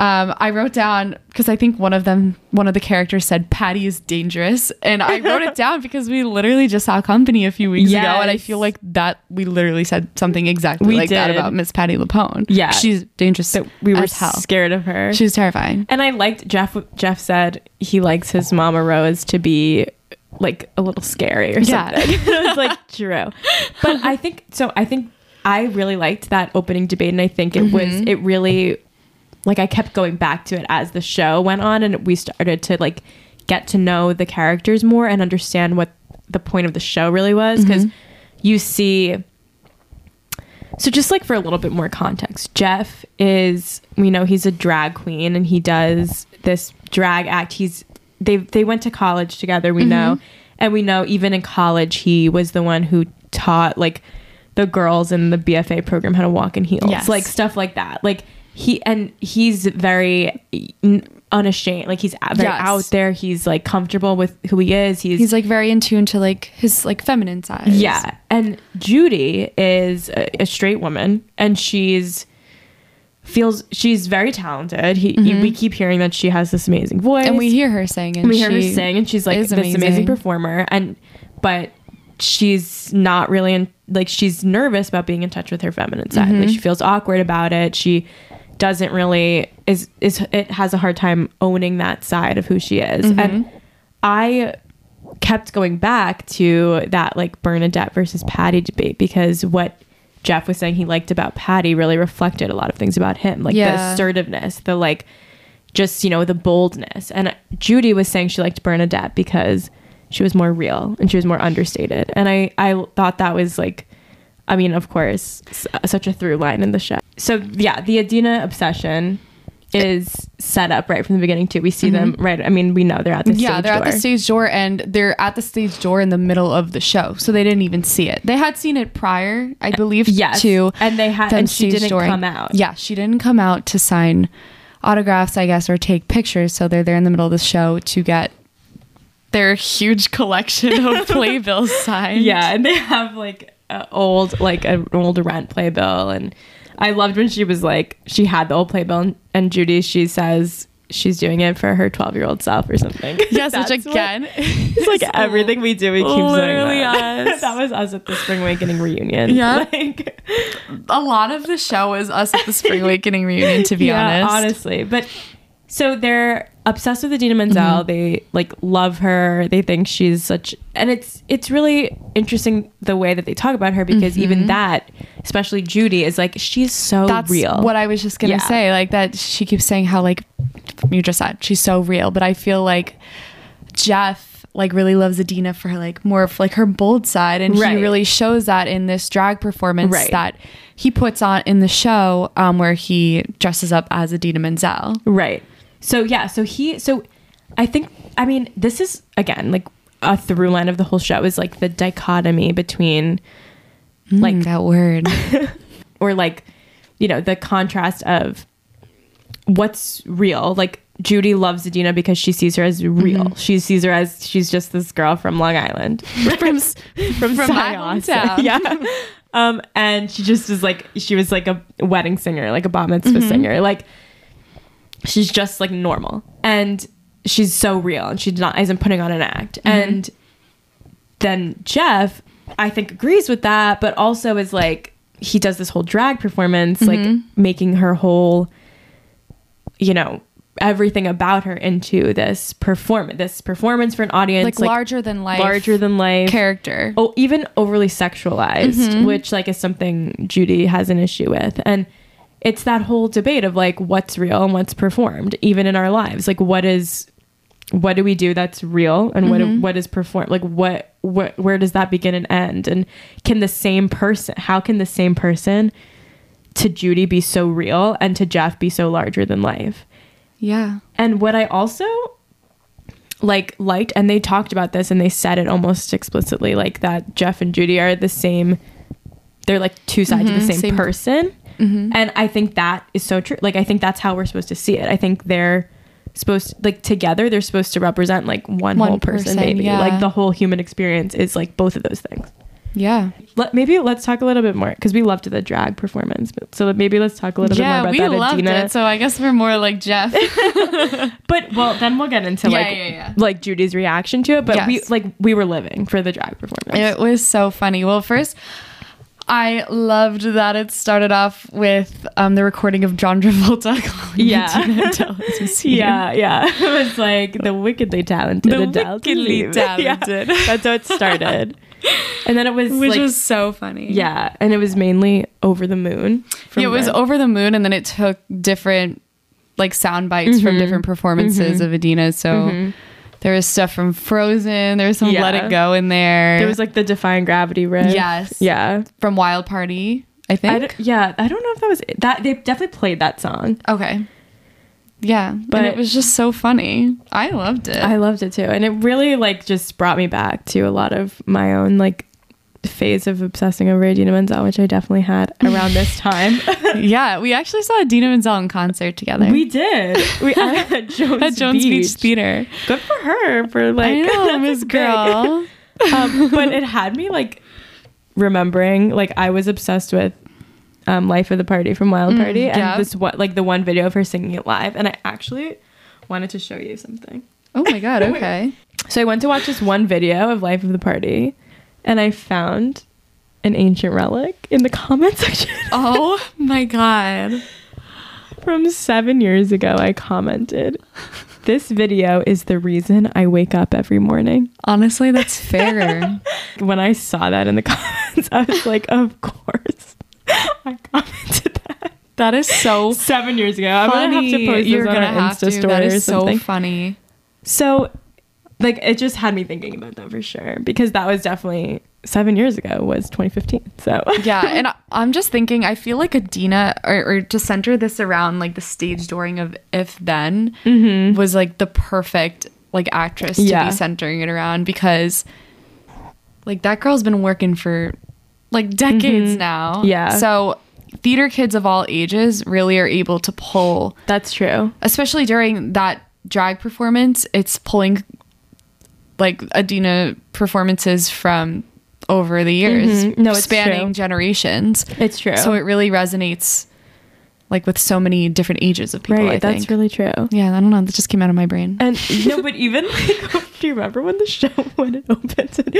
Um, I wrote down because I think one of them, one of the characters said Patti is dangerous, and I wrote it down because we literally just saw Company a few weeks ago, and I feel like that we literally said something exactly We like that about Miss Patti LuPone. Yeah. she's dangerous. that we were scared of her. She's terrifying. and I liked Jeff. Jeff said he likes his Mama Rose to be like a little scary or Yeah. something. Was like, true. But I think so. I think I really liked that opening debate, and I think it was Mhm. it really like I kept going back to it as the show went on, and we started to like get to know the characters more and understand what the point of the show really was because mm-hmm. you see so just like for a little bit more context jeff is we know he's a drag queen and he does this drag act. He's they they went to college together we know. Mm-hmm. And we know even in college he was the one who taught like the girls in the bfa program how to walk in heels. Yes. like stuff like that. Like he and he's very unashamed like he's very Yes. out there he's like comfortable with who he is he's, He's like very in tune to like his like feminine side. yeah and judy is a, a straight woman and she's feels she's very talented he, he- we keep hearing that she has this amazing voice Mm-hmm. And we hear her sing and and we hear her sing and she's like this amazing. amazing. performer and but she's not really in like she's nervous about being in touch with her feminine side Mm-hmm. like she feels awkward about it she doesn't really is is it has a hard time owning that side of who she is. Mm-hmm. and i kept going back to that like bernadette versus patti debate because what jeff was saying he liked about patti really reflected a lot of things about him like the assertiveness the like just you know the boldness. And judy was saying she liked bernadette because she was more real and she was more understated. And i i thought that was like i mean of course such a through line in the show so yeah the idina obsession is set up right from the beginning too we see them right i mean we know they're at the Mm-hmm. yeah, stage they're at door. the stage door and they're at the stage door in the middle of the show, so they didn't even see it. They had seen it prior, I believe, Yes, to and they had- and she didn't dooring. come out. Yeah, she didn't come out to sign autographs, I guess, or take pictures. So they're there in the middle of the show to get their huge collection of playbills signed. Yeah, and they have like old like an old rent playbill, and I loved when she was like she had the old playbill, and, and Judy she says she's doing it for her twelve year old self or something. Yes, which again, it's like everything we do, we keep saying that. us. that was us at the Spring Awakening reunion. Yeah. like, a lot of the show is us at the Spring Awakening reunion, to be yeah, honest. honestly, but. So they're obsessed with Idina Menzel. Mm-hmm. They like love her. They think she's such, and it's it's really interesting the way that they talk about her because even that, especially Judy, is like she's so Mm-hmm. That's real. what I was just gonna Yeah. say. Like that, she keeps saying how like you just said she's so real, but I feel like Jeff like really loves Idina for her like more of like her bold side, and Right. he really shows that in this drag performance Right. that he puts on in the show, um, where he dresses up as Adina Menzel. Right. So yeah, so he so I think I mean this is again like a through line of the whole show is like the dichotomy between like Mm, that word. or like you know the contrast of what's real like Judy loves Idina because she sees her as real. She sees her as she's just this girl from Long Island. from from, From my hometown. yeah. Um, and she just is like she was like a wedding singer, like a bat mitzvah Mm-hmm. singer. Like she's just like normal, and she's so real, and she's not isn't putting on an act. Mm-hmm. And then Jeff, I think, agrees with that, but also is like he does this whole drag performance, like Mm-hmm. making her whole, you know. Everything about her into this performance, this performance for an audience, like, larger than life, larger than life character. oh even overly sexualized Mm-hmm. which like is something judy has an issue with and it's that whole debate of like what's real and what's performed even in our lives like what is what do we do that's real and what Mm-hmm. what is performed like what, what where does that begin and end and can the same person how can the same person to judy be so real and to jeff be so larger than life Yeah. and what I also like liked, and they talked about this and they said it almost explicitly, like that Jeff and Judy are the same. They're like two sides of the same, same- person, Mm-hmm. and I think that is so true. Like I think that's how we're supposed to see it. I think they're supposed to, like together. They're supposed to represent like one, One whole person, person, maybe. yeah. Like the whole human experience is like both of those things. Yeah. Let, maybe let's talk a little bit more because we loved the drag performance. But so maybe let's talk a little Yeah, bit we more about that. loved Idina. it. So I guess we're more like Jeff. But well, then we'll get into Yeah, like yeah, like Judy's reaction to it. But we like we were living for the drag performance. It was so funny. Well, first, I loved that it started off with um, the recording of John Travolta. calling Yeah. Idina Menzel as a scene. yeah, yeah. It was like the wickedly talented The Adele wickedly Dazeem. Yeah, talented. that's how it started. and then it was which like was so funny. yeah, and it was mainly over the moon. Yeah, it was over the moon, and then it took different like sound bites from mm-hmm. different performances mm-hmm. of Idina. So mm-hmm. There was stuff from Frozen. There was some Let It Go in there. There was like the Defying Gravity riff. Yes. Yeah. from Wild Party, I I think. d- yeah, I don't know if that was it. that. They definitely played that song. okay. Yeah, but But- it was just so funny. I loved it. I loved it too, and it really like just brought me back to a lot of my own like phase of obsessing over Idina Menzel, which I definitely had around this time. yeah, we actually saw Idina Menzel in concert together. we did. We at Jones, at Jones Beach. Beach. Theater. Good for her for like I know, that's Miss big. Girl. um, but it had me like remembering like I was obsessed with um, Life of the Party from Wild Mm, Party and this what like the one video of her singing it live and I actually wanted to show you something. Oh my god. Okay. So I went to watch this one video of Life of the Party and I found an ancient relic in the comment section oh my god. from 7 years ago I commented this video is the reason I wake up every morning. Honestly, that's fair. when I saw that in the comments, I was like, of course. I commented that that is so seven years ago. I'm gonna have to funny. post You're this on our Insta to. story That or is so something. funny. So, like, it just had me thinking about that for sure because that was definitely seven years ago. Was 2015. So Yeah, and I'm just thinking. I feel like Idina, or, or to center this around like the stage dooring of If Then, Mhm. was like the perfect like actress to Yeah. be centering it around because like that girl's been working for like decades Mhm. now. Yeah. So theater kids of all ages really are able to pull, that's true. especially during that drag performance. It's pulling like Idina performances from over the years, Mhm. No, it's spanning true. generations. It's true. So it really resonates like with so many different ages of people. right. That's really true. yeah, I don't know. That just came out of my brain. And no, but even like, do you remember when the show when it opens? And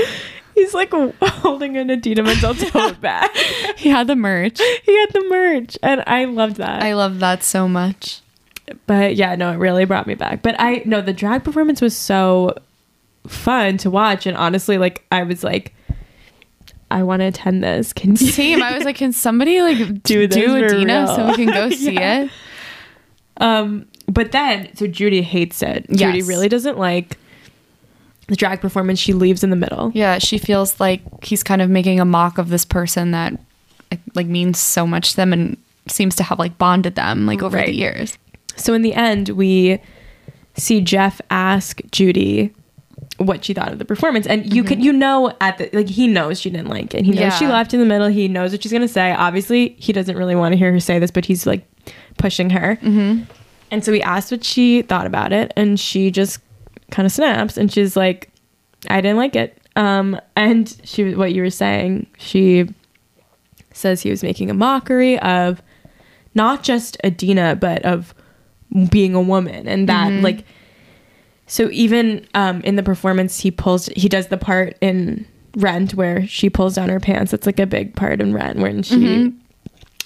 he's like holding an Idina Menzel tote bag. He had the merch. he had the merch, and I loved that. I love that so much. but yeah, no, it really brought me back. But I no, the drag performance was so fun to watch, and honestly, like I was like, I want to attend this. Can you Same. I was like, can somebody like Do do, this do for Idina real. so we can go see Yeah. it? Um, but then so Judy hates it. Judy really doesn't like the drag performance. She leaves in the middle. Yeah, she feels like he's kind of making a mock of this person that like means so much to them and seems to have like bonded them like over Right. the years. So in the end, we see Jeff ask Judy what she thought of the performance, and you can you know at the like he knows she didn't like it. He knows she left in the middle. He knows what she's gonna say. Obviously, he doesn't really want to hear her say this, but he's like pushing her. Mm-hmm. And so he asked what she thought about it, and she just kind of snaps, and she's like, "I didn't like it." Um, and she, what you were saying, she says he was making a mockery of not just Idina, but of being a woman, and that Mhm. like. So even um, in the performance, he pulls. He does the part in Rent where she pulls down her pants. It's like a big part in Rent when she Mhm.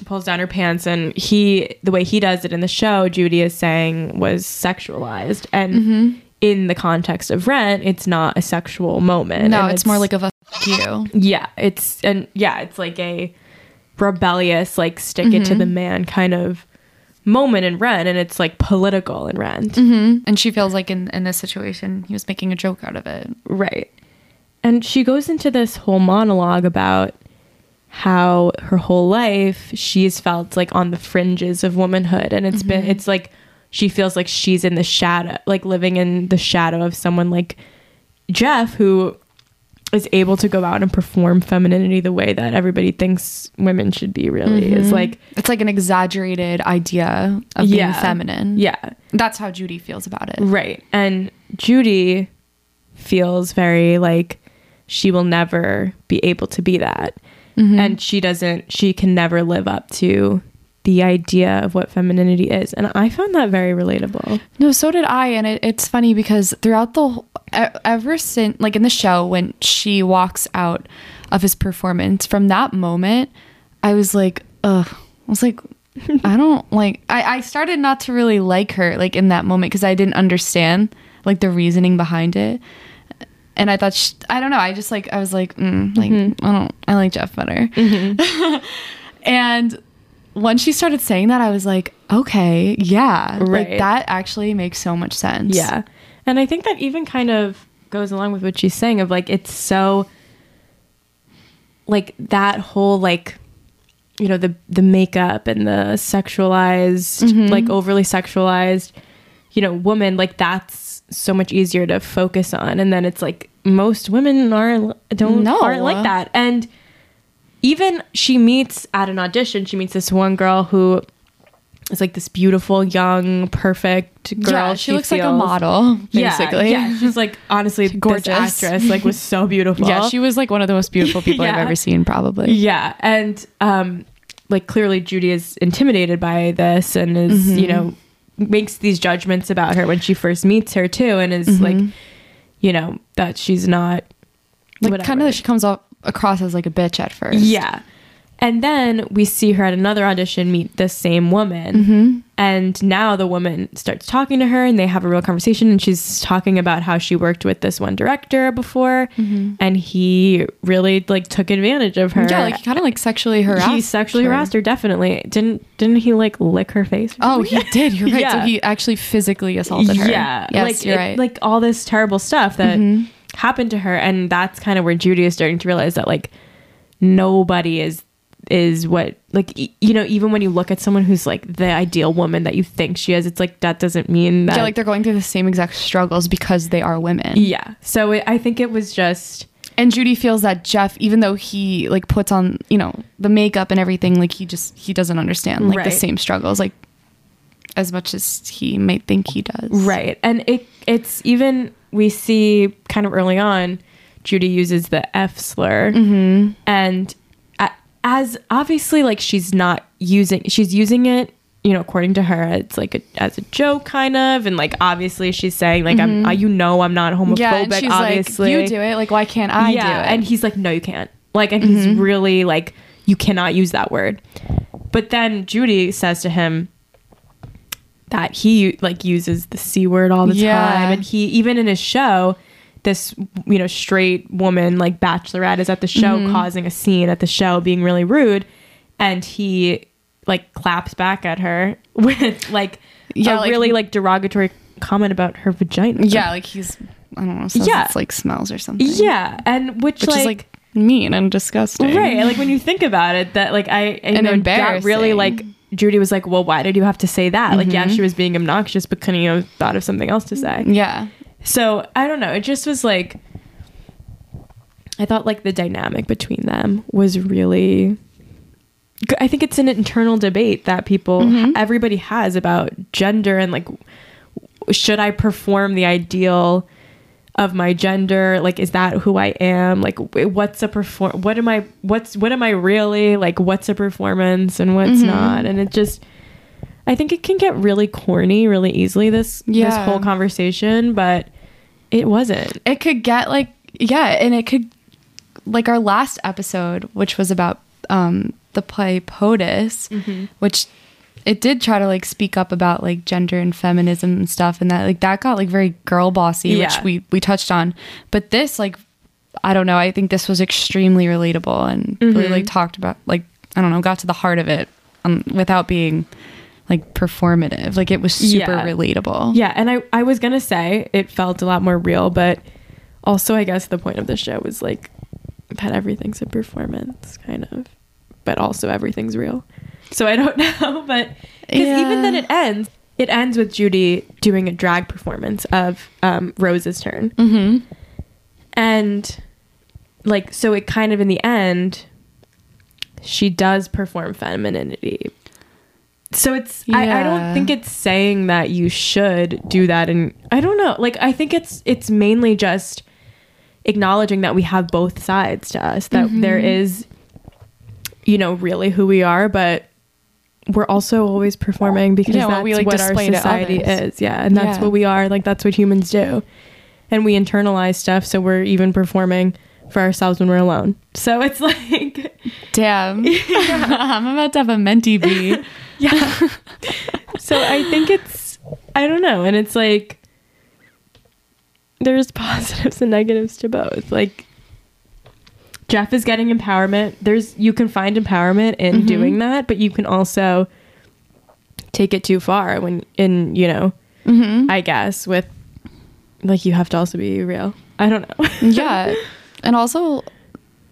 pulls down her pants and he the way he does it in the show judy is saying was sexualized and Mm-hmm. in the context of rent it's not a sexual moment No, and it's, more like of a fuck you. yeah it's and yeah it's like a rebellious like stick it to Mhm. the man kind of moment in rent and it's like political in rent Mm-hmm. And she feels like in, in this situation, he was making a joke out of it. Right. And she goes into this whole monologue about how her whole life she's felt like on the fringes of womanhood and it's been it's like she feels like she's in the shadow like living in the shadow of someone like Jeff who is able to go out and perform femininity the way that everybody thinks women should be really is Mhm. like It's like an exaggerated idea of Yeah. being feminine. yeah That's how Judy feels about it. Right. And Judy feels very like she will never be able to be that. Mhm. And she doesn't, she can never live up to the idea of what femininity is. And I found that very relatable. No, so did I, and it, it's funny because throughout the ever since like in the show when she walks out of his performance, from that moment, I was like, ugh. I was like, I don't like. I I started not to really like her like in that moment because I didn't understand like the reasoning behind it. And I thought, sh I don't know. I just like, I was like, mm, like, Mhm. I don't, I like Jeff better. And when she started saying that, I was like, okay, yeah, Right. like that actually makes so much sense. Yeah. And I think that even kind of goes along with what she's saying of like it's so like that whole like you know the the makeup and the sexualized Mhm. like overly sexualized you know woman like that's so much easier to focus on and then it's like most women are don't No. aren't like that and even she meets at an audition she meets this one girl who is like this beautiful young perfect girl yeah, she, looks like a model, Yeah, basically. yeah, she's like honestly Gorgeous. This actress like was so beautiful. Yeah, she was like one of the most beautiful people I've ever seen, probably. Yeah, and um, like clearly Judy is intimidated by this and is Mhm. you know makes these judgments about her when she first meets her too, and is Mhm. like you know that she's not Like whatever. kind of, she comes off across as like a bitch at first. yeah. And then we see her at another audition meet the same woman. Mm-hmm. And now the woman starts talking to her and they have a real conversation. And she's talking about how she worked with this one director before and he really like took advantage of her. Yeah, like kind of like sexually harassed. he sexually her. harassed her, definitely. Didn't didn't he like lick her face? Oh, he did. You're right. So he actually physically assaulted her. Yeah. Yes, like, you're it- right. Like all this terrible stuff that Mhm. Happened to her. And that's kind of where Judy is starting to realize that like nobody is is what like e- you know even when you look at someone who's like the ideal woman that you think she is it's like that doesn't mean that yeah, like they're going through the same exact struggles because they are women. yeah so it, i think it was just And Judy feels that Jeff, even though he like puts on, you know, the makeup and everything, like he just he doesn't understand like the same struggles, like as much as he might think he does. right and it it's even we see kind of early on judy uses the f slur Mm-hmm. and as obviously like she's not using she's using it you know according to her it's like a, as a joke kind of and like obviously she's saying like i'm uh, you know i'm not homophobic Mm-hmm. Yeah, and she's obviously like, you do it. Like, why can't I yeah do it? Mm-hmm. and he's like no you can't like and he's really like you cannot use that word but then judy says to him that he like uses the c word all the Yeah. time and he even in his show this you know straight woman like bachelorette is at the show Mm-hmm. causing a scene at the show being really rude and he like claps back at her with like Yeah, a like- really like derogatory comment about her vagina yeah, like he's I don't know, says Yeah. it's like smells or something. yeah and which, which like, is like mean and disgusting. right like when you think about it that like i you And know, that really like judy was like well why did you have to say that like yeah Mhm. she was being obnoxious but couldn't you have thought of something else to say Yeah. so i don't know it just was like i thought like the dynamic between them was really I think it's an internal debate that people Mhm. everybody has about gender and like should i perform the ideal of my gender like is that who i am? Like what's a perform what am i what's what am i really? Like what's a performance and what's Mhm. not? And it just i think it can get really corny really easily this this whole conversation but it wasn't. It could get like yeah, and it could like our last episode, which was about um the play POTUS, Mm-hmm. which it did try to like speak up about like gender and feminism and stuff and that like that got like very girl bossy Yeah. which we we touched on but this like i don't know i think this was extremely relatable and really Mhm. like talked about like i don't know got to the heart of it um, without being like performative like it was super Yeah. relatable yeah and i i was gonna say it felt a lot more real but also i guess the point of the show was like that everything's a performance kind of but also everything's real so i don't know but because Yeah. even then it ends. It ends with judy doing a drag performance of um, rose's turn. Mm-hmm. And like so it kind of in the end she does perform femininity. So it's I, I don't think it's saying that you should do that and i don't know like i think it's it's mainly just acknowledging that we have both sides to us that Mhm. there is you know really who we are but we're also always performing because Yeah, that's what we, like, what our society is. Yeah and that's Yeah. what we are like that's what humans do. And we internalize stuff so we're even performing for ourselves when we're alone. So it's like damn. Yeah. i'm about to have a mentee bee. Yeah. So i think it's i don't know and it's like there's positives and negatives to both. Like jeff is getting empowerment there's you can find empowerment in Mhm. doing that but you can also take it too far when in you know mm-hmm. i guess with like you have to also be real. I don't know. yeah. And also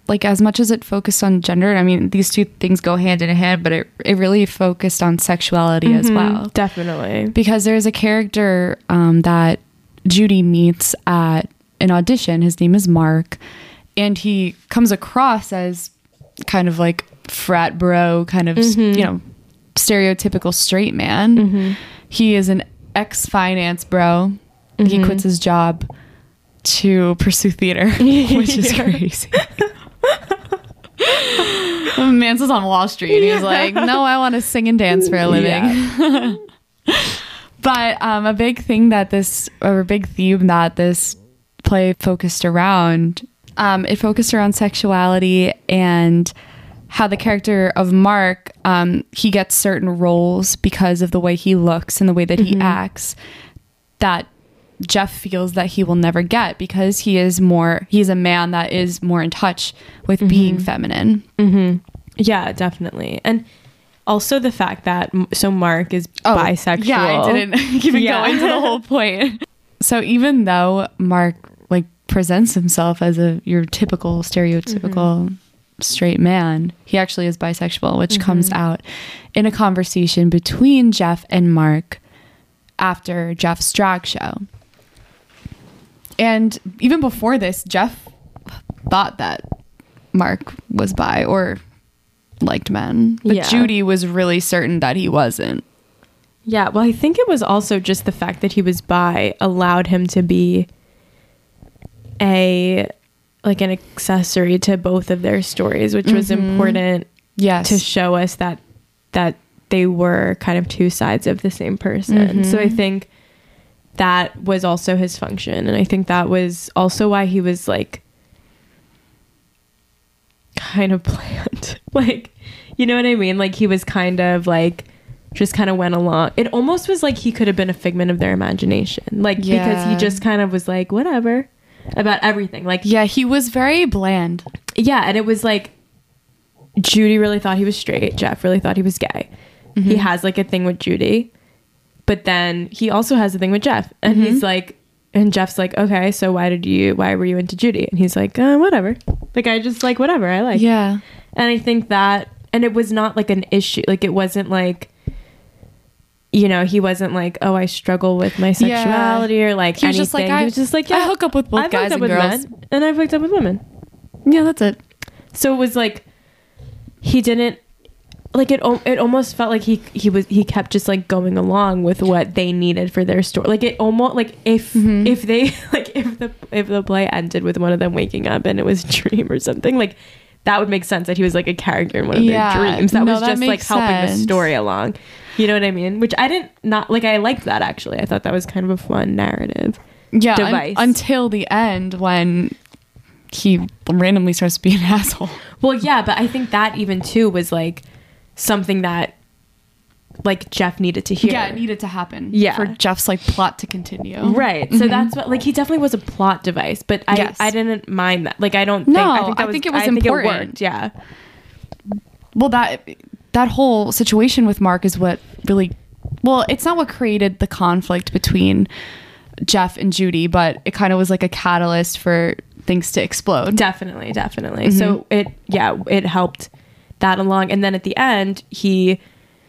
like as much as it focused on gender, I mean these two things go hand in hand, but it it really focused on sexuality as Mhm, well. Definitely. Because there's a character um, that Judy meets at an audition. His name is Mark, and he comes across as kind of like frat bro, kind of Mhm. you know stereotypical straight man. Mhm. He is an ex finance bro. He Mhm. quits his job to pursue theater, which is Yeah. crazy. Mansell's on Wall Street. and He Yeah. like, "No, I want to sing and dance for a living." but um, a big thing that this, or a big theme that this play focused around, um, it focused around sexuality and how the character of Mark, um, he gets certain roles because of the way he looks and the way that he Mhm. acts. That Jeff feels that he will never get because he is more, he's a man that is more in touch with being feminine. hmm Yeah, definitely. And also the fact that so Mark is bisexual. Oh, Yeah, I didn't even Yeah. go into the whole point. So even though Mark presents himself as a your typical stereotypical mm-hmm. straight man, he actually is bisexual, which mm-hmm. comes out in a conversation between Jeff and Mark after Jeff's drag show. And even before this, Jeff thought that Mark was bi or liked men. But Yeah. Judy was really certain that he wasn't. Yeah, well, I think it was also just the fact that he was bi allowed him to be a like an accessory to both of their stories, which was Mhm. important Yes. to show us that that they were kind of two sides of the same person. So I Mhm. think that was also his function and I think that was also why he was like kind of planned. like you know what I mean? Like he was kind of like just kind of went along. It almost was like he could have been a figment of their imagination. Like because he just kind of was like whatever about everything. Like yeah, he was very bland. yeah, and it was like Judy really thought he was straight. Jeff really thought he was gay. He has like a thing with Judy, but then he also has a thing with Jeff, and he's like, and Jeff's like, okay, so why did you? Why were you into Judy? And he's like, uh, whatever. Like I just like whatever I like. yeah. And I think that, and it was not like an issue. Like it wasn't like. You know, he wasn't like, "Oh, I struggle with my Yeah. sexuality," or like He was anything. just like, he I- was just like, I hook up with both I've guys and with girls." men, and I've hooked up with women." Yeah, that's it. So it was like he didn't like it. It almost felt like he he was he kept just like going along with what they needed for their story. Like it almost like if Mhm. if they like if the if the play ended with one of them waking up and it was a dream or something like that would make sense that he was like a character in one of Yeah. their dreams. That No, was that just like makes helping the story along. You know what I mean? Which I didn't not like. I liked that actually. I thought that was kind of a fun narrative. Yeah, un- Device. until the end when he randomly starts to be an asshole. Well, yeah, but I think that even too was like something that like Jeff needed to hear. Yeah, it needed to happen. Yeah. for Jeff's like plot to continue. Right. So Mhm. that's what like he definitely was a plot device, but I Yes. I didn't mind that. Like I don't No, think I think, that I was, think it was I think important. worked. Yeah. well that that whole situation with Mark is what really well, it's not what created the conflict between Jeff and Judy, but it kind of was like a catalyst for things to explode. Definitely, definitely. So mm-hmm. it yeah, it helped that along. And then at the end, he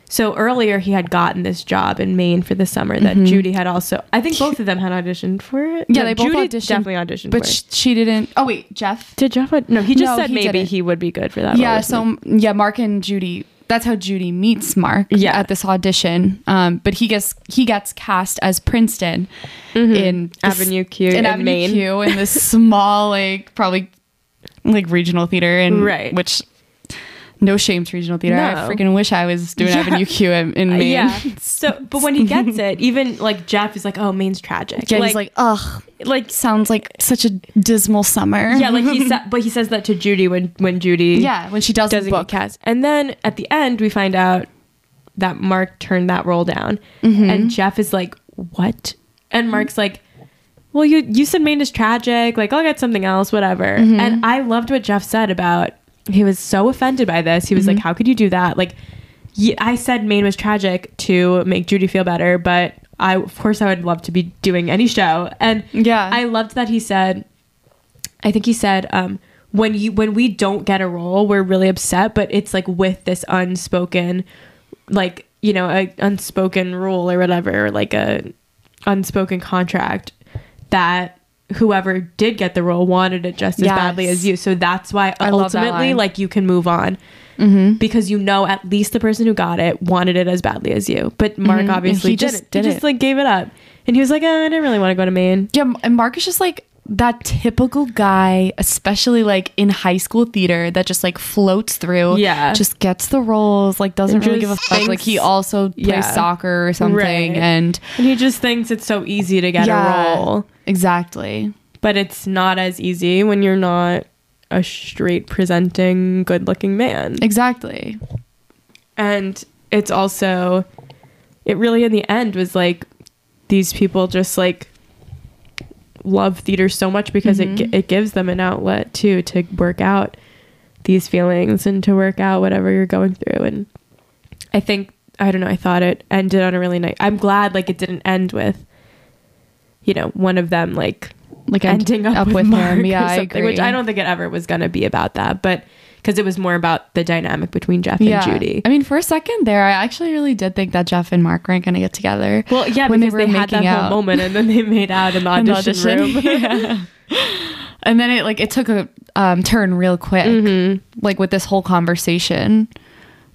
so earlier he had gotten this job in Maine for the summer that mm-hmm. Judy had also I think both of them had auditioned for it. Yeah, No, they both Judy auditioned, definitely auditioned but for sh- it. she didn't. Oh wait, Jeff. Did Jeff No, he just No, said he maybe didn't. he would be good for that. yeah so yeah mark and judy that's how judy meets mark Yeah. at this audition um but he gets he gets cast as princeton in Avenue Q in in avenue Maine. q in this small like probably like regional theater and Right. which no shame to regional theater i freaking wish i was doing Yeah. avenue q in, in Uh, maine Yeah. So, but when he gets it, even like Jeff is like, "Oh, Maine's tragic." yeah he's like ugh like sounds like such a dismal summer yeah, like he said, but he says that to Judy when when Judy yeah when she does the get book cast, and then at the end we find out that Mark turned that role down, Mm-hmm. and Jeff is like, "What?" And Mark's like, "Well, you you said Maine is tragic. Like, I'll get something else, whatever." Mm-hmm. And I loved what Jeff said about he was so offended by this. He was Mm-hmm. like, "How could you do that?" Like. I said Maine was tragic to make Judy feel better, but I of course I would love to be doing any show. And Yeah. I loved that he said I think he said um when you when we don't get a role, we're really upset, but it's like with this unspoken like, you know, a unspoken rule or whatever, or like a unspoken contract that whoever did get the role wanted it just as Yes. badly as you. So that's why I love that ultimately like you can move on mm-hmm. because you know at least the person who got it wanted it as badly as you. But Mark Mhm. Obviously he did just it. did he just like gave it up. And he was like, "Uh, I didn't really want to go to Maine. Yeah, and Mark is just like that typical guy, especially like in high school theater, that just like floats through. Yeah. Just gets the roles, like doesn't really give a fuck. like he also plays Yeah. soccer or something. Right. And And he just thinks it's so easy to get Yeah. a role. exactly. But it's not as easy when you're not a straight presenting, good looking man. Exactly. And it's also, it really in the end was like these people just like love theater so much because it, gi- Mhm. it gives them an outlet too to work out these feelings and to work out whatever you're going through. And I think, I don't know, I thought it ended on a really nice, I'm glad like it didn't end with, you know, one of them like Like ending up, up with, with Mark him. Yeah, I something, which. I don't think it ever was going to be about that, but because it was more about the dynamic between Jeff yeah. and Judy. I mean, for a second there, I actually really did think that Jeff and Mark weren't going to get together. well, yeah, when they because they, were had that whole moment, and then they made out in the in the audition, room. yeah. and then it like it took a um, turn real quick, Mm-hmm. like with this whole conversation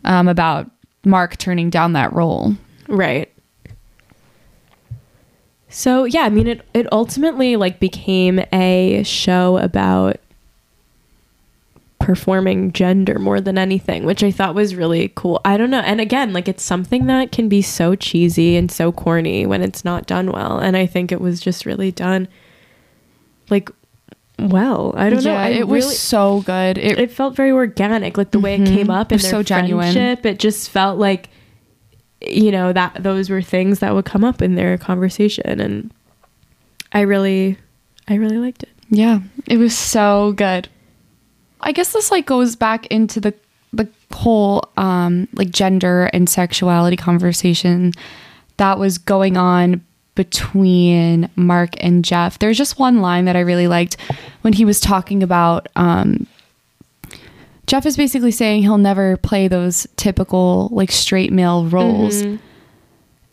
um, about Mark turning down that role. Right. So yeah, I mean it it ultimately like became a show about performing gender more than anything, which I thought was really cool. I don't know. And again, like it's something that can be so cheesy and so corny when it's not done well. And I think it was just really done like well. I don't know. Yeah, I it really was so good. It, it felt very organic like the way it came mm-hmm. up and their so genuine. friendship it just felt like you know that those were things that would come up in their conversation and i really i really liked it yeah, it was so good. I guess this like goes back into the the whole um like gender and sexuality conversation that was going on between Mark and Jeff. There's just one line that I really liked when he was talking about um Jeff is basically saying he'll never play those typical like straight male roles. Mhm.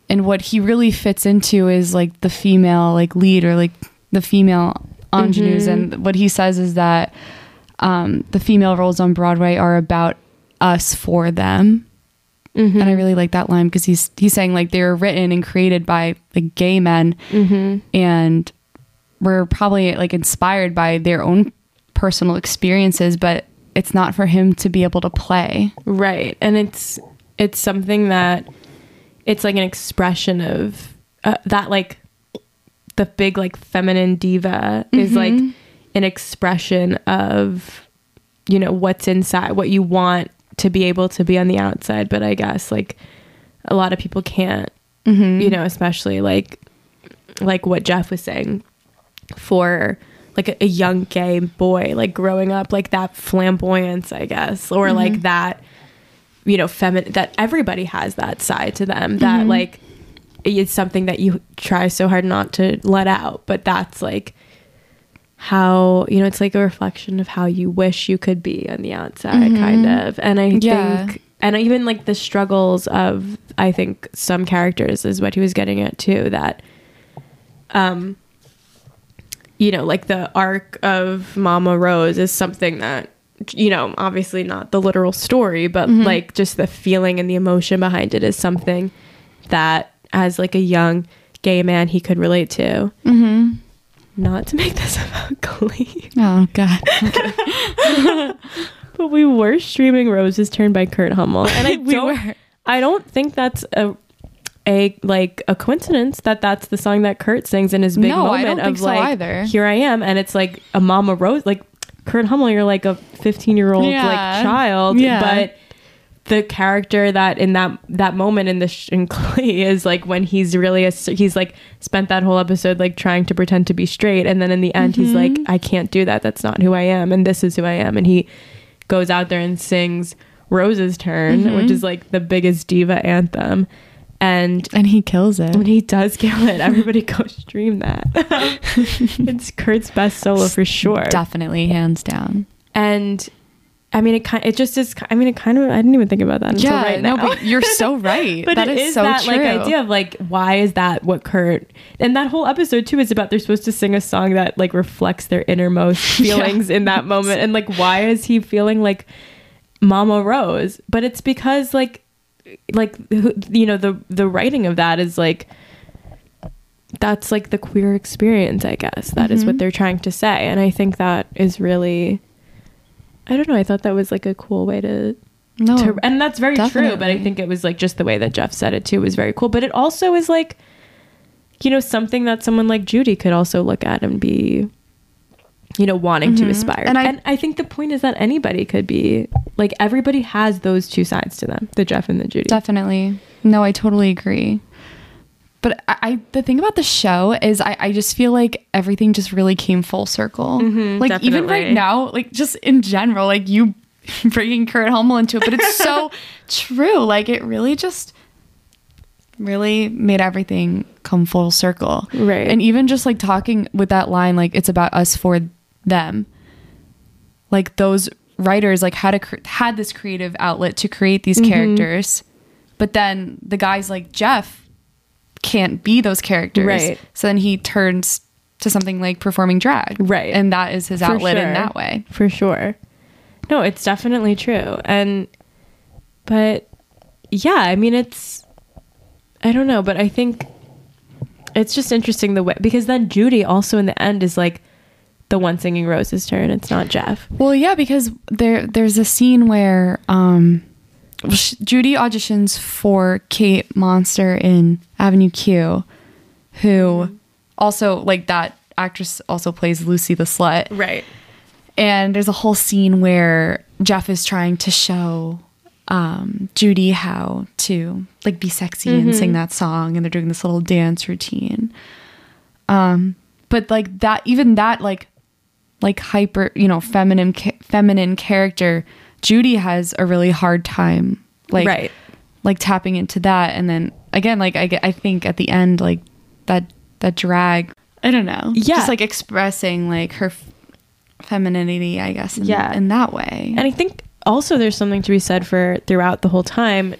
And what he really fits into is like the female like lead or like the female ingenues. Mhm. And what he says is that um, the female roles on Broadway are about us for them. Mhm. And I really like that line because he's he's saying like they were written and created by like gay men Mhm. and were probably like inspired by their own personal experiences, but it's not for him to be able to play. right and it's it's something that it's like an expression of uh, that like the big like feminine diva is like Mhm. An expression of you know what's inside what you want to be able to be on the outside. But i guess like a lot of people can't Mm-hmm. you know especially like like what jeff was saying for like a, a young gay boy like growing up like that flamboyance i guess or like that you know feminine that everybody has that side to them that like it's something that you try so hard not to let out. But that's like how you know it's like a reflection of how you wish you could be on the outside kind of and i Yeah. think and even like the struggles of i think some characters is what he was getting at too that um you know like the arc of mama rose is something that you know obviously not the literal story but like just the feeling and the emotion behind it is something that as like a young gay man he could relate to Mm-hmm. Not to make this about glee Oh God. but we were streaming roses turned by kurt hummel and i We don't were. i don't think that's a a like a coincidence that that's the song that kurt sings in his big No, moment of so like either. here i am and it's like a mama rose like kurt hummel you're like a 15 year old Yeah. like child Yeah. but the character that in that that moment in the sh- in Glee is like when he's really a, he's like spent that whole episode like trying to pretend to be straight and then in the end he's like Mm-hmm. I can't do that that's not who I am and this is who I am and he goes out there and sings Rose's Turn Mm-hmm. which is like the biggest diva anthem And And he kills it. when he does kill it, everybody go stream that. it's Kurt's best solo for sure. Definitely, hands down. And I mean, it kind. It just is. I mean, it kind of. I didn't even think about that until Yeah, right no, but you're so right. but that it is, is so that true. like idea of like why is that what Kurt and that whole episode too is about they're supposed to sing a song that like reflects their innermost feelings in that moment and like why is he feeling like Mama Rose? But it's because like like you know the the writing of that is like that's like the queer experience i guess That is what Mhm. they're trying to say and i think that is really i don't know i thought that was like a cool way to no, to, and that's very true but i think it was like just the way that jeff said it too was very cool but it also is like you know something that someone like judy could also look at and be you know wanting to Mhm. aspire And and I- I, think the point is that anybody could be like everybody has those two sides to them the jeff and the judy Definitely. No, I totally agree. But I, I the thing about the show is I, I just feel like everything just really came full circle. Mhm, like even right now, like just in general, like you bringing Kurt Hummel into it, but it's so true. Like it really just really made everything come full circle. Right. And even just like talking with that line, like it's about us for them. Like those writers like had a had this creative outlet to create these Mm-hmm. characters, but then the guys like Jeff can't be those characters. Right. So then he turns to something like performing drag. Right. And that is his For outlet in that way. for sure no it's definitely true and but yeah i mean it's i don't know but i think it's just interesting the way because then judy also in the end is like the one singing rose's turn it's not jeff Well, yeah, because there there's a scene where um, Judy auditions for Kate Monster in Avenue Q, who also like that actress also plays Lucy the Slut, right. And there's a whole scene where Jeff is trying to show um, Judy how to like be sexy and sing that song, and they're doing this little dance routine. Um, but like that, even that, like like hyper, you know, feminine ca- feminine character, Judy has a really hard time, like Right. like tapping into that, and then again, like I I think at the end, like that that drag, I don't know, Yeah. just like expressing like her f- femininity, I guess, in, Yeah. in that way. And I think also there's something to be said for throughout the whole time.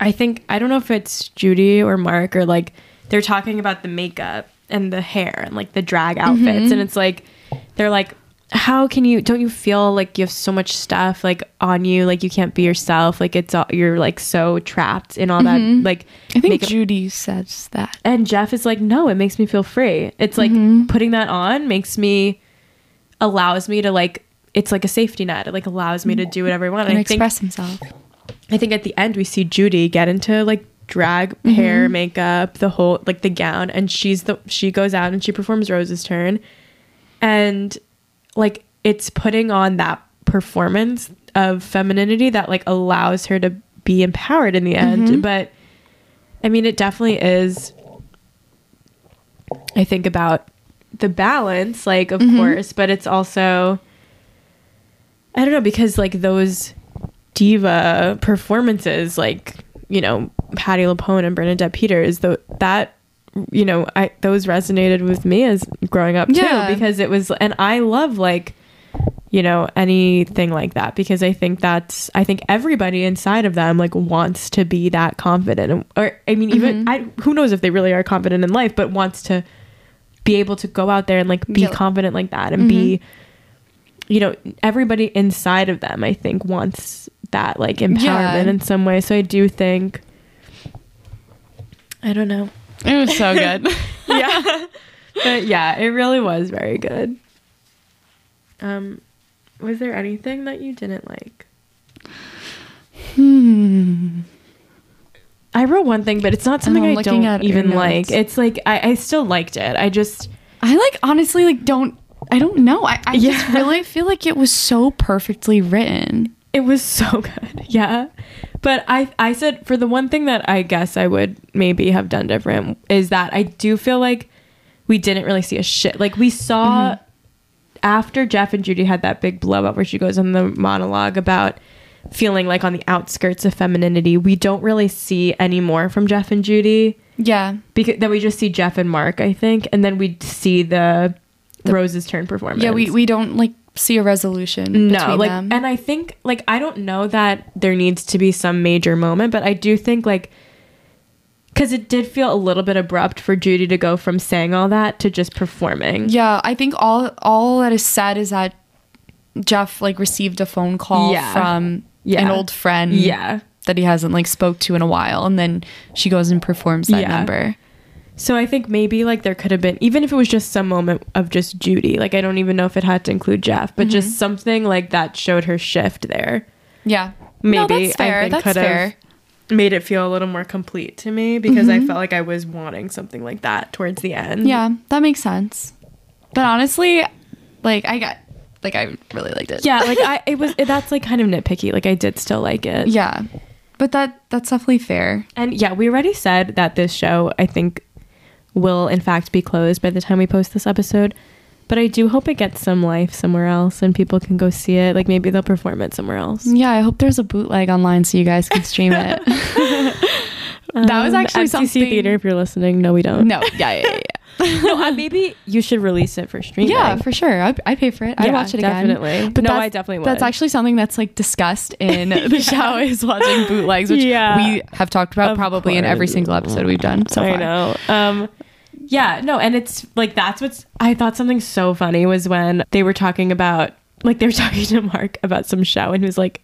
I think I don't know if it's Judy or Mark or like they're talking about the makeup and the hair and like the drag outfits mm-hmm. and it's like they're like how can you don't you feel like you have so much stuff like on you like you can't be yourself like it's all you're like so trapped in all that like I think makeup Judy says that. and Jeff is like, no, it makes me feel free. It's like Mm-hmm. putting that on makes me, allows me to like, it's like a safety net. It like allows me to do whatever I want. And And I think, express himself. I think at the end we see Judy get into like drag hair, makeup, the whole like the gown, and she's the she goes out and she performs Rose's turn, and like it's putting on that performance of femininity that like allows her to be empowered in the end. Mm-hmm. But I mean, it definitely is. I think about the balance, like of mm-hmm. course, but it's also I don't know because like those diva performances, like you know Patti LuPone and Bernadette Peters, though that you know I those resonated with me as growing up Yeah. too because it was and I love like you know anything like that because I think that's I think everybody inside of them like wants to be that confident or I mean even mm-hmm. I who knows if they really are confident in life but wants to be able to go out there and like be Yeah. confident like that and be mm-hmm. you know everybody inside of them i think wants that like empowerment Yeah. in some way so i do think i don't know It was so good. yeah but yeah it really was very good um was there anything that you didn't like hmm. i wrote one thing but it's not something I'm i looking don't at your even like it's like I, I still liked it i just I like honestly like don't I don't know. I, I just really feel like it was so perfectly written. It was so good. Yeah. But I I said for the one thing that I guess I would maybe have done different is that I do feel like we didn't really see a shit. Like we saw mm-hmm. after Jeff and Judy had that big blow up where she goes on the monologue about feeling like on the outskirts of femininity. We don't really see any more from Jeff and Judy Yeah. because then we just see Jeff and Mark, I think, and then we see the, Rose's turn performance. Yeah, we, we don't like see a resolution no between like them. and i think like i don't know that there needs to be some major moment but i do think like because it did feel a little bit abrupt for judy to go from saying all that to just performing yeah, I think all all that is said is that Jeff like received a phone call Yeah. from Yeah. an old friend yeah that he hasn't like spoke to in a while and then she goes and performs that Yeah. number. So i think maybe like there could have been even if it was just some moment of just judy like i don't even know if it had to include jeff but just mm-hmm. something like that showed her shift there Yeah. maybe no, that's fair. i think that's could fair. have made it feel a little more complete to me because i mm-hmm. felt like i was wanting something like that towards the end Yeah, that makes sense. But honestly, like I got like I really liked it. yeah like i it was that's like kind of nitpicky like i did still like it Yeah. But that that's definitely fair. and yeah we already said that this show i think will in fact be closed by the time we post this episode but i do hope it gets some life somewhere else and people can go see it like maybe they'll perform it somewhere else Yeah, I hope there's a bootleg online so you guys can stream it. that was Um, actually MCC something theater if you're listening no we don't No, yeah, yeah, yeah. yeah. no uh, maybe you should release it for streaming Yeah, for sure. I'd, I'd pay for it. I'd Yeah, watch it again. definitely. But No, I definitely would. That's actually something that's like discussed in the show is watching bootlegs, which Yeah. we have talked about Of probably in every single episode we've done so far. I know. Um, yeah, no, and it's like that's what's. I thought something so funny was when they were talking about, like, they were talking to Mark about some show, and he was like,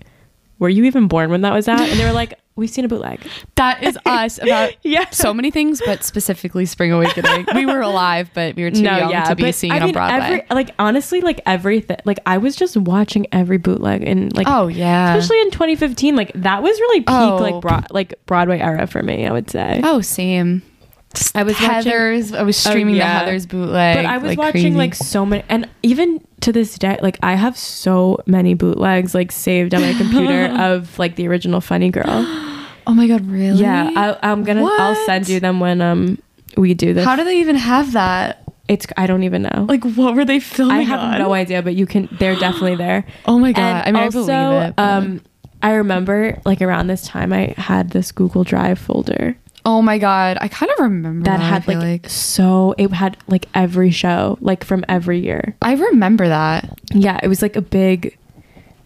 "Were you even born when that was out?" And they were like, "We've seen a bootleg." That is us about Yeah. so many things, but specifically Spring Awakening. we were alive, but we were too young to be seeing I it on Broadway. Every, like honestly, like everything. Like I was just watching every bootleg and like. oh yeah. Especially in 2015, like that was really peak, Oh. like broad, like Broadway era for me. I would say. oh, same. I was watching- Heather's. I was streaming yeah. the Heather's bootleg. but I was like, watching crazy. like so many, and even to this day, like I have so many bootlegs like saved on my computer of like the original Funny Girl. Oh my god, really? Yeah, I, I'm gonna. I'll send you them when um we do this. How do they even have that? it's I don't even know. Like, what were they filming? I have on? no idea, but you can. They're definitely there. Oh my god! And I mean, also, I believe it. but- um, I remember like around this time I had this Google Drive folder oh my god! I kind of remember that that. had I feel like, so it had like every show like from every year. I remember that. Yeah, it was like a big, it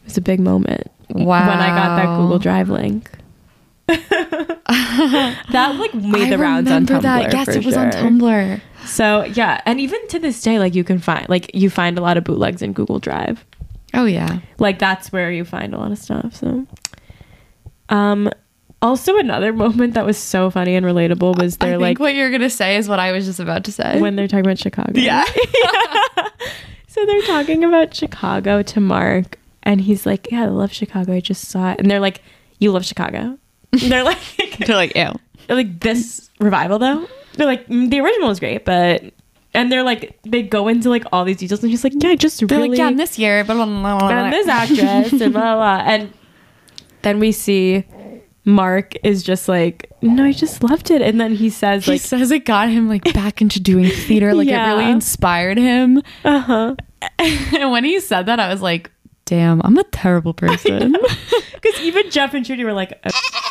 was a big moment. Wow. When I got that Google Drive link. that like made I the rounds on remember Tumblr. that. Yes, it was on. Tumblr. So yeah, and even to this day, like you can find like you find a lot of bootlegs in Google Drive. Oh yeah. Like that's where you find a lot of stuff. So, um, also another moment that was so funny and relatable was they're think like what you're gonna say is what I was just about to say. when they're talking about Chicago. yeah. So they're talking about Chicago to Mark, and he's like, "Yeah, I love Chicago. I just saw it." And they're like, "You love Chicago?" And they're like, They're like, ew. they're like this revival though. They're like, "Mm, "The original was great, but." And they're like, they go into like all these details, and he's like, "Yeah, I just They're really like, yeah, and this year, blah, blah, blah, blah, and this actress and blah, blah blah." And then we see Mark is just like, "No, I just loved it." And then he says he like, says it got him like back into doing theater. Like it really inspired him. "Uh huh." and when he said that, I was like, damn, I'm a terrible person. Because even Jeff and Judy were like, "Uh,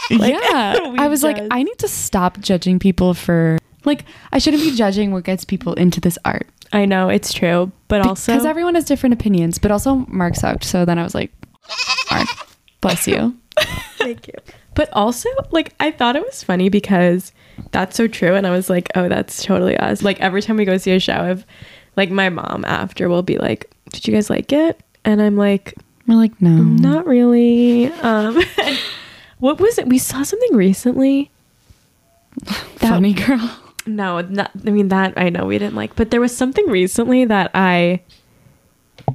Like, yeah. I was like, I need to stop judging people for like I shouldn't be judging what gets people into this art. I know it's true, but also because everyone has different opinions, but also Mark sucked. So then I was like, Mark, bless you. Thank you. But also, like, I thought it was funny because that's so true. And I was like, oh, that's totally us. Like, every time we go see a show, if, like, my mom after will be like, did you guys like it? And I'm like, We're like, no, not really. Um, what was it? We saw something recently. That- funny girl. No, not, I mean, that I know we didn't like, but there was something recently that I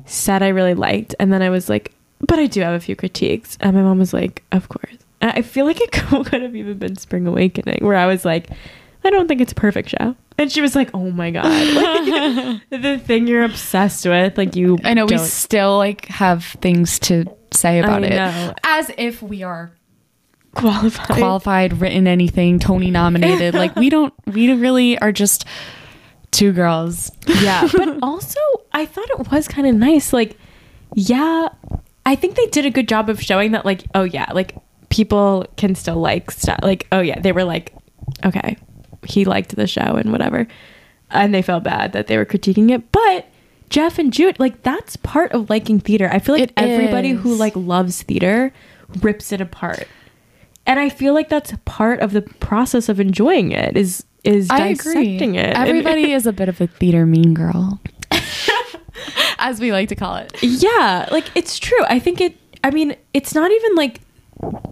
said I really liked. And then I was like, but I do have a few critiques. And my mom was like, of course. And I feel like it could have even been Spring Awakening, where I was like, I don't think it's a perfect show. And she was like, oh my God. Like, the thing you're obsessed with, like, you. I know we still like have things to say about I it, know. as if we are qualified. qualified, written anything, Tony nominated. like we don't, we really are just two girls. yeah but also i thought it was kind of nice like yeah I think they did a good job of showing that like oh yeah, like people can still like stuff. Like oh yeah, they were like okay, he liked the show and whatever. And they felt bad that they were critiquing it, but Jeff and Jude, like that's part of liking theater. I feel like It everybody who like loves theater rips it apart. And I feel like that's part of the process of enjoying it is is I agree. dissecting it. Everybody is a bit of a theater mean girl, as we like to call it. yeah, like it's true. I think it I mean, it's not even like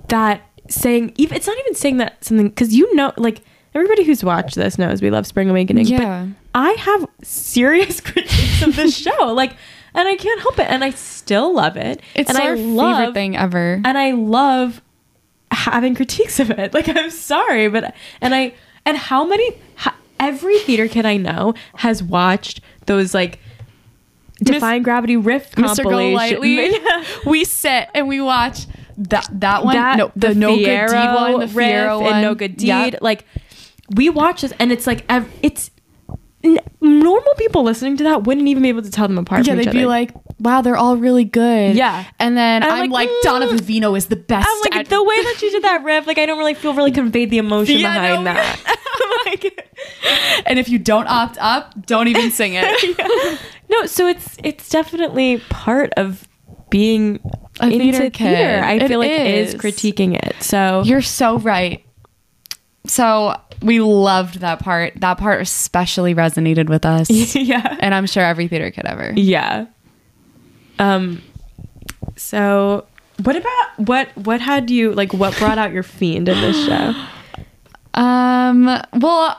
that saying even it's not even saying that something because you know like everybody who's watched this knows we love Spring Awakening. Yeah. But I have serious critiques of this show. Like and I can't help it. And I still love it. It's and our I favorite love thing ever. and I love having critiques of it. Like I'm sorry, but and I and how many ha, every theater kid I know has watched those like Defying Gravity riff Mr. compilation. We sit and we watch that that one. That, no, the, no good deed one, the riff Fiyero one, and no good deed. Yep. Like we watch this, and it's like ev- it's n- normal people listening to that wouldn't even be able to tell them apart. Yeah, they'd be other. like, "Wow, they're all really good." Yeah. and then And I'm, I'm like, like, Donna "Mm." Vivino is the best. I'm like at- the way that you did that riff. Like I don't really feel really conveyed the emotion Yeah, behind no, that. And if you don't opt up, don't even sing it. No, so it's it's definitely part of being A theater theater. kid. I It feel like is is. critiquing it. So You're so right. So we loved that part. That part especially resonated with us, yeah, and I'm sure every theater kid ever. yeah. Um. So what about what what had you like? What brought out your fiend in this show? Um. Well,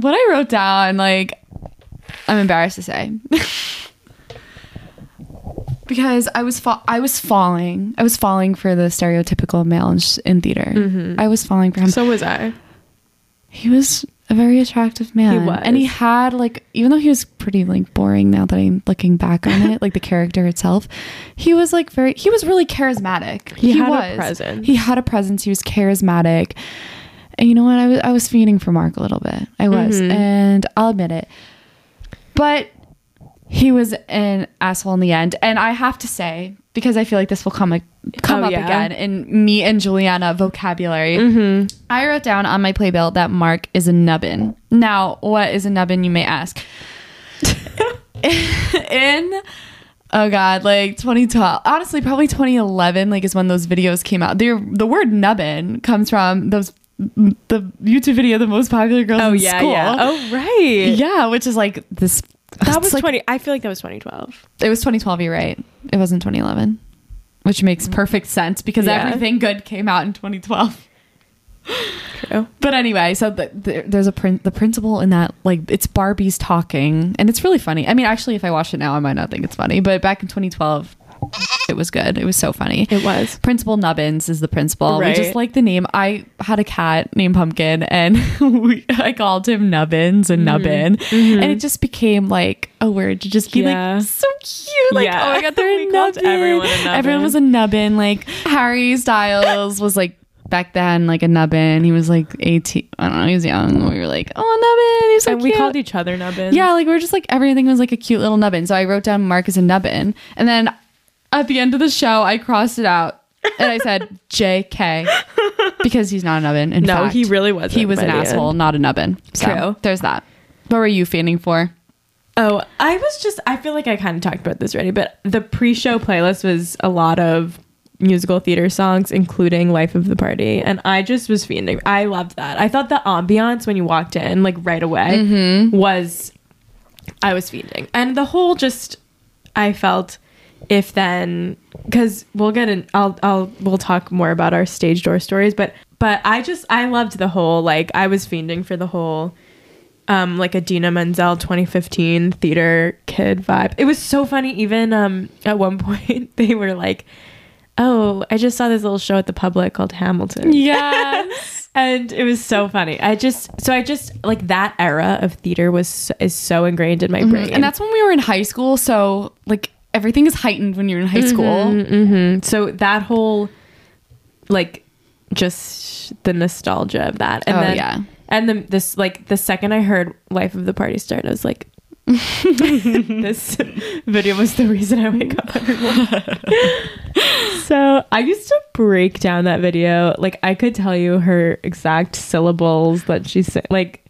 what I wrote down, like, I'm embarrassed to say, because I was fa- I was falling. I was falling for the stereotypical male in, sh- in theater. Mm-hmm. I was falling for him. So was I. he was a very attractive man. He was. and he had like, even though he was pretty like boring now that I'm looking back on it, like the character itself, he was like very. He was really charismatic. He had a presence. He had a presence. He was charismatic. And you know what? I was I was fiending for Mark a little bit. I was, Mhm. and I'll admit it. But he was an asshole in the end, and I have to say because I feel like this will come come Oh, up yeah? again in me and Juliana vocabulary. Mm-hmm. I wrote down on my playbill that Mark is a nubbin. Now, what is a nubbin? You may ask. in oh god, like 2012, honestly, probably 2011, like is when those videos came out. The the word nubbin comes from those the YouTube video, the most popular girls Oh in yeah, school. yeah. Oh right. yeah, which is like this. That was like, twenty. I feel like that was twenty twelve. It was 2012. You're right. It wasn't 2011, which makes mm. perfect sense because Yeah. everything good came out in 2012. True. But anyway, so the, the, there's a prin- the principal in that like it's Barbie's talking, and it's really funny. I mean, actually, if I watch it now, I might not think it's funny, but back in 2012, it was good. It was so funny. It was. Principal Nubbins is the principal. We just like the name. I had a cat named Pumpkin, and we, I called him Nubbins and Nubbin, and it just became like a word to just be Mm-hmm. Yeah. like so cute. Like, Yeah. oh my god, they're Nubbin. everyone Nubbin. Everyone was a Nubbin. Like Harry Styles was like back then like a Nubbin. He was like 18. I don't know. He was young. We were like, oh Nubbin. He's so and cute. we called each other nubbins. Yeah, like we are just like everything was like a cute little nubbin. So I wrote down Mark is as a nubbin, and then at the end of the show, I crossed it out and I said J.K. because he's not a nubbin. In No, fact, he really wasn't He was an asshole, end. not a nubbin. So True. There's that. What were you fanning for? Oh, I was just, I feel like I kind of talked about this already, but the pre show playlist was a lot of musical theater songs, including Life of the Party. And I just was fiending. I loved that. I thought the ambiance when you walked in, like right away, mm-hmm. was, I was fiending. And the whole just, I felt if then, because we'll get an I'll, I'll, we'll talk more about our stage door stories, but, but I just, I loved the whole, like, I was fiending for the whole, um like Idina Menzel 2015 theater kid vibe. It was so funny even um at one point they were like, "Oh, I just saw this little show at the public called Hamilton." Yes. And it was so funny. I just so I just like that era of theater was is so ingrained in my brain. and that's when we were in high school. So like everything is heightened when you're in high school. hmm So that whole like just the nostalgia of that. And Oh, then yeah. and the this like the second I heard Life of the Party start, I was like, this video was the reason I wake up every morning. so I used to break down that video. Like I could tell you her exact syllables that she said. Like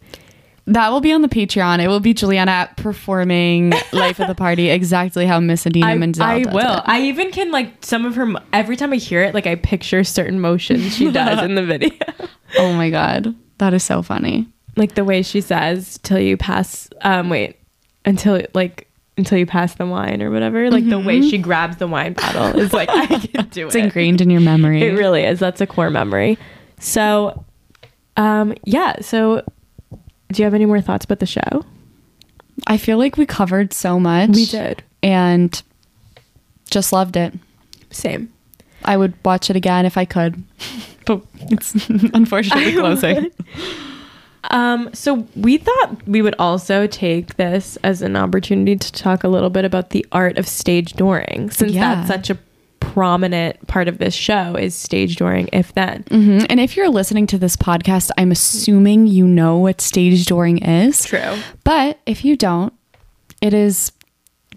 That will be on the Patreon. It will be Juliana performing Life of the Party exactly how Miss Idina Menzel I will. it. I even can like some of her. Every time I hear it, like I picture certain motions she does in the video. Oh my god, that is so funny. like the way she says till you pass um wait until like until you pass the wine or whatever like the way she grabs the wine bottle is like i can do It's it It's ingrained in your memory. it really is that's a core memory so um yeah so do you have any more thoughts about the show I feel like we covered so much. We did and just loved it. same I would watch it again if I could, but it's unfortunately closing. Um, so we thought we would also take this as an opportunity to talk a little bit about the art of stage dooring, since Yeah. that's such a prominent part of this show is stage dooring. If then, Mhm. And if you're listening to this podcast, I'm assuming you know what stage dooring is. true. But if you don't, it is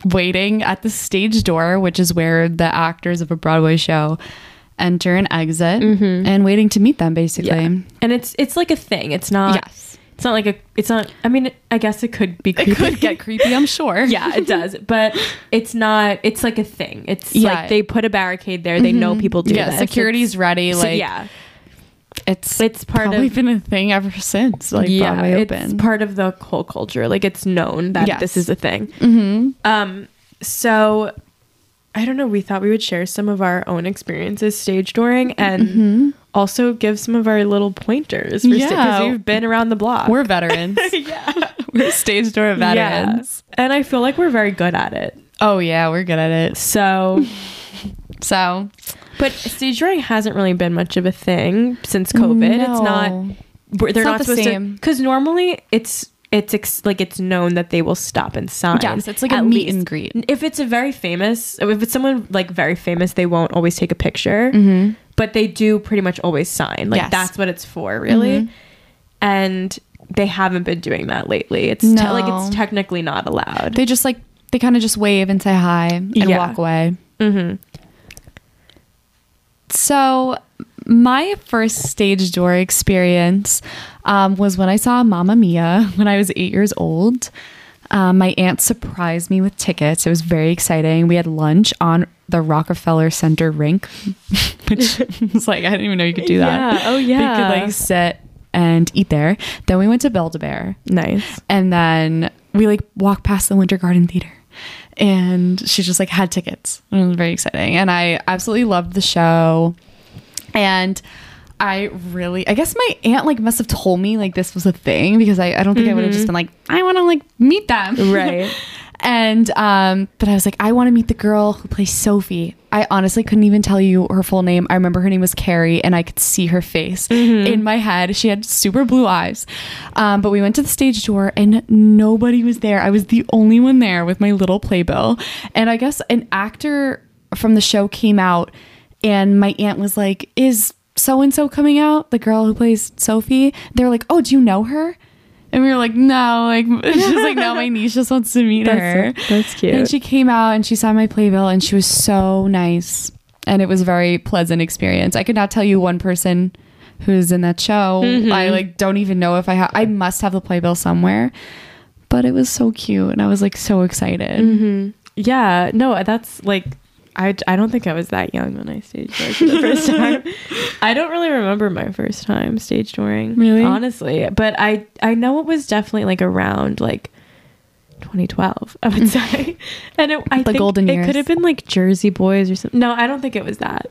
waiting at the stage door, which is where the actors of a Broadway show enter and exit, and waiting to meet them, basically. Yeah. And it's it's like a thing. It's not. Yes. It's not like a. It's not. I mean, I guess it could be. Creepy. It could get creepy, I'm sure. yeah, it does. But it's not. It's like a thing. It's Yeah. like they put a barricade there. They know people do Yeah, this. security's It's- ready. so, Like, yeah, it's it's part probably of. been a thing ever since like yeah, Broadway it's opened. part of the whole culture. Like it's known that Yes. this is a thing. mm-hmm. Um. So. I don't know. We thought we would share some of our own experiences stage dooring and also give some of our little pointers for because Yeah. we've been around the block. We're veterans. yeah. we're stage door veterans. Yeah. And I feel like we're very good at it. Oh yeah, we're good at it. So, So but stage dooring hasn't really been much of a thing since COVID. It's not. They're It's not not, the supposed same. to because normally it's it's ex, like it's known that they will stop and sign. Yes, it's like a meet least. and greet. If it's a very famous, if it's someone like very famous, they won't always take a picture, Mm-hmm. But they do pretty much always sign. Like Yes. that's what it's for, really. Mhm. And they haven't been doing that lately. It's te- like it's technically not allowed. They just like they kind of just wave and say hi and Yeah. walk away. mm-hmm. So my first stage door experience um, was when I saw Mamma Mia when I was eight years old. Um, my aunt surprised me with tickets. It was very exciting. We had lunch on the Rockefeller Center rink, which was like I didn't even know you could do that. Yeah. Oh, We yeah. could like sit and eat there. Then we went to Build a Bear. Nice. And then we like walked past the Winter Garden Theater. And she just like had tickets. It was very exciting. And I absolutely loved the show. And I really I guess my aunt like must have told me like this was a thing because I, I don't think I would have just been like, I want to like meet them. Right. and um but I was like, I want to meet the girl who plays Sophie. I honestly couldn't even tell you her full name. I remember her name was Carrie and I could see her face in my head. She had super blue eyes. Um, but we went to the stage door and nobody was there. I was the only one there with my little playbill. And I guess an actor from the show came out and my aunt was like, Is so and so coming out? The girl who plays Sophie? They're like, Oh, do you know her? And we were like, no, like she's like, no, my niece just wants to meet her. That's, that's cute. And she came out and she saw my playbill and she was so nice. And it was a very pleasant experience. I could not tell you one person who's in that show. Mm-hmm. I like don't even know if I have I must have the playbill somewhere. But it was so cute and I was like so excited. Mm-hmm. yeah. No, that's like. I, I don't think I was that young when I stage doored for the first time. I don't really remember my first time stage dooring. Really? Honestly. But I I know it was definitely like around like 2012, I would say. and it, I The think golden it could have been like Jersey Boys or something. No, I don't think it was that.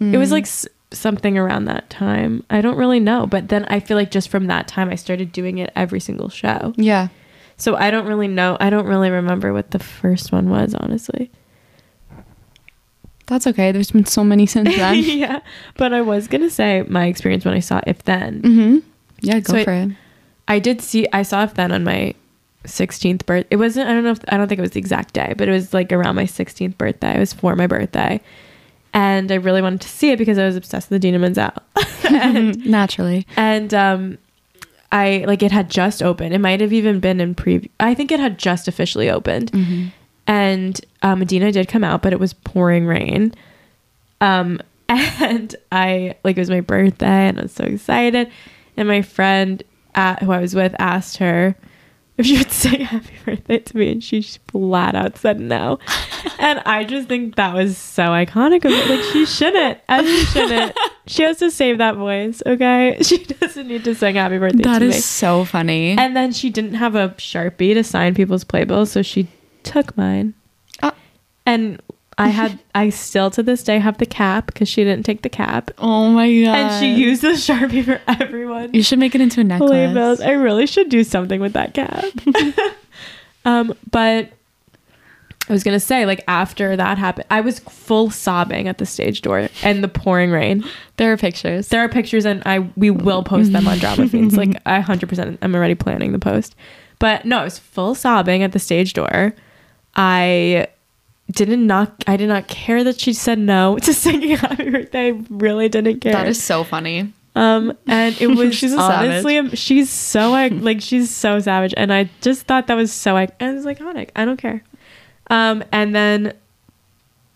It was Mm. like s- something around that time. I don't really know. But then I feel like just from that time, I started doing it every single show. Yeah. So I don't really know. I don't really remember what the first one was, honestly. That's okay. There's been so many since then. yeah. But I was going to say my experience when I saw If Then. mm-hmm. Yeah, go So I- for it. I did see, I saw If Then on my 16th birth. It wasn't, I don't know if, I don't think it was the exact day, but it was like around my 16th birthday. It was for my birthday. And I really wanted to see it because I was obsessed with Idina Menzel. and Naturally. and um I like it had just opened. It might have even been in preview. I think it had just officially opened. Mm-hmm. And uh, Idina did come out, but it was pouring rain. Um, and I like it was my birthday, and I was so excited. And my friend, at, who I was with, asked her if she would say happy birthday to me, and she flat out said no. and I just think that was so iconic of it. Like she shouldn't, as she shouldn't. she has to save that voice, okay? She doesn't need to sing happy birthday That to is me. so funny. And then she didn't have a sharpie to sign people's playbills, so she took mine. Oh. And I had, I still to this day have the cap because she didn't take the cap, oh my god. and she used the sharpie for everyone. You should make it into a necklace. I really should do something with that cap. um, but I was gonna say, like after that happened, I was full sobbing at the stage door and the pouring rain. There are pictures. There are pictures, and I we will post them on Drama Fiends. Like I hundred percent, I'm already planning the post. But no, I was full sobbing at the stage door. I didn't not. I did not care that she said no to singing Happy Birthday. I really didn't care. that is so funny. Um, and it was She's honestly, um, she's so like, like she's so savage, and I just thought that was so and it's iconic. I don't care. Um, and then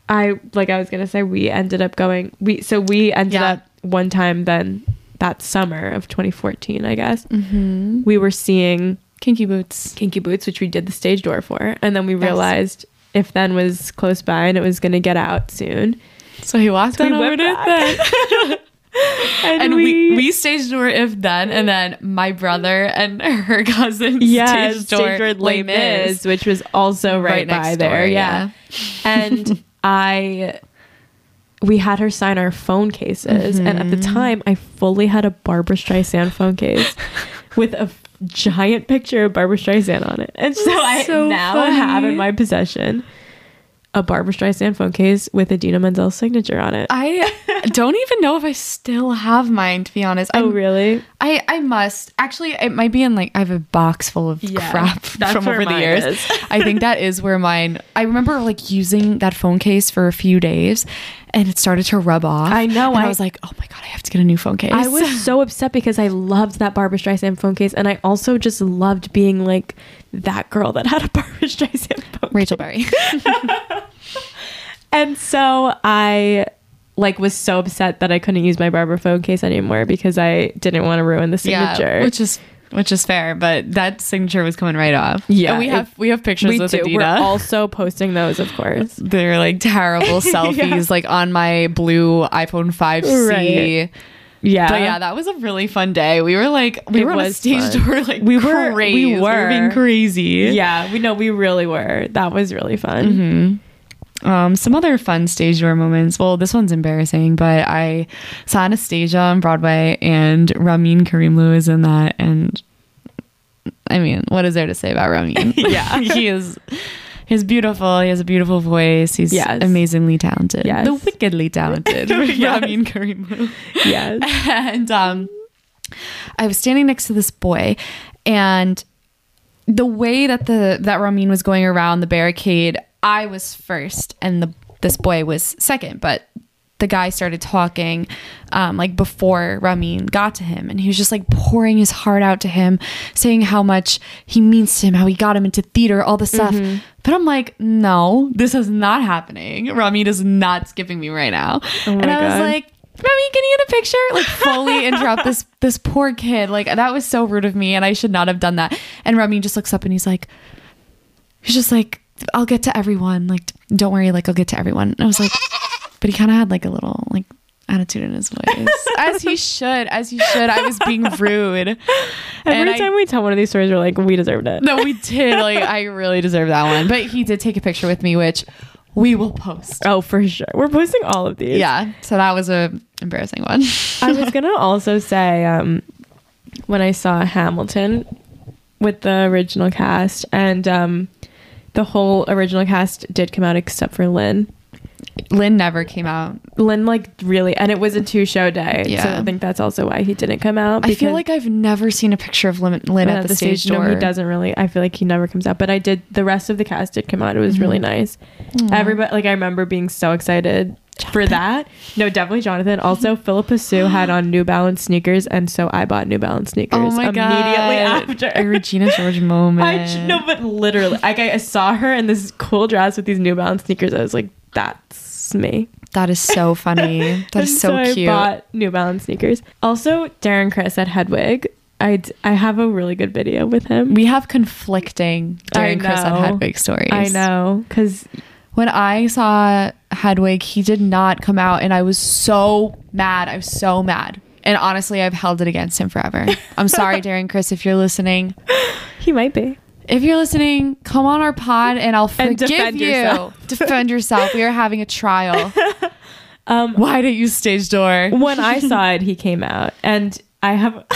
I like I was gonna say we ended up going we so we ended Yeah. up one time then that summer of 2014 I guess Mm-hmm. we were seeing Kinky boots. Kinky Boots which we did the stage door for, and then we Yes. realized if then was close by and it was gonna get out soon. So he walked We on over to then. And, and we, we staged door if then, and then my brother and her cousin yeah, staged stage door door Les Mis, which was also right, by next there. door, yeah. and I, we had her sign our phone cases, and at the Mm-hmm. time, I fully had a Barbra Streisand phone case with a giant picture of Barbra Streisand on it, and so I now funny. have in my possession a Barbra Streisand phone case with an Idina Menzel signature on it. I don't even know if I still have mine, to be honest. oh, I'm- really? I I must actually. It might be in like I have a box full of Yeah, crap from over the years. I think that is where mine. I remember like using that phone case for a few days, and it started to rub off. I know, And I, I- was like, oh my god, I have to get a new phone case. I was so upset because I loved that Barbra Streisand phone case, and I also just loved being like that girl that had a Barbra Streisand phone. Case. Rachel Berry. And so I like was so upset that I couldn't use my Barbra phone case anymore because I didn't want to ruin the signature. Yeah, which is which is fair, but that signature was coming right off. Yeah, and we it- have we have pictures we with do. We're also posting those, of course. They're like terrible selfies, like on my blue iPhone 5C. Right. Yeah, But yeah, that was a really fun day. We were like, we It were on a stage fun. door, like We were- we crazy. We were, were. being crazy. yeah, we know we really were. That was really fun. Mm-hmm. Um, some other fun stage door moments. Well, this one's embarrassing, but I saw Anastasia on Broadway, and Ramin Karimloo is in that. And I mean, what is there to say about Ramin? Yeah. he is. He's beautiful. He has a beautiful voice. He's Yes. amazingly talented. Yes. The wickedly talented Yes. Ramin Karimloo. Yes. and um, I was standing next to this boy, and the way that the that Ramin was going around the barricade, I was first, and the this boy was second. But the guy started talking, um, like before Ramin got to him, and he was just like pouring his heart out to him, saying how much he means to him, how he got him into theater, all the stuff. Mm-hmm. But I'm like, no, this is not happening. Ramin is not skipping me right now. Oh and I was like, Remy, can you get a picture? Like fully interrupt this this poor kid. Like that was so rude of me, and I should not have done that. And Remy just looks up and he's like, he's just like, I'll get to everyone. Like, don't worry, like I'll get to everyone. And I was like, but he kind of had like a little like attitude in his voice, as he should, as he should. I was being rude. Every And I- time we tell one of these stories, we're like, we deserved it. no, we did. Like, I really deserve that one. But he did take a picture with me, which we will post. Oh, for sure. We're posting all of these. Yeah. So that was a embarrassing one. I was gonna also say um, when I saw Hamilton with the original cast and um, the whole original cast did come out except for Lin. Lin never came out. Lin like really, and it was a two show day. So I think that's also why he didn't come out. I feel like I've never seen a picture of Lin, Lin at, the, stage, door. No, he doesn't really. I feel like he never comes out. But I did. The rest of the cast did come out. It was really Mm-hmm. nice. Everybody, like I remember being so excited for that. No, definitely Jonathan. Also, Phillipa Soo had on New Balance sneakers, and so I bought New Balance sneakers Oh my god! immediately A. Regina George moment. I no, but literally, like I, I saw her in this cool dress with these New Balance sneakers. I was like, "That's me." That is so funny. That is so, I cute. bought New Balance sneakers. Also, Darren Criss at Hedwig. I d- I have a really good video with him. we have conflicting Darren Criss and know. Hedwig stories. I know because When I saw Hedwig, he did not come out, and I was so mad. I was so mad. And honestly, I've held it against him forever. I'm sorry, Darren Criss, if you're listening. he might be. If you're listening, come on our pod and I'll And forgive defend you. yourself. defend yourself. We are having a trial. Um, Why didn't you stage door? when I saw it, he came out, and I have.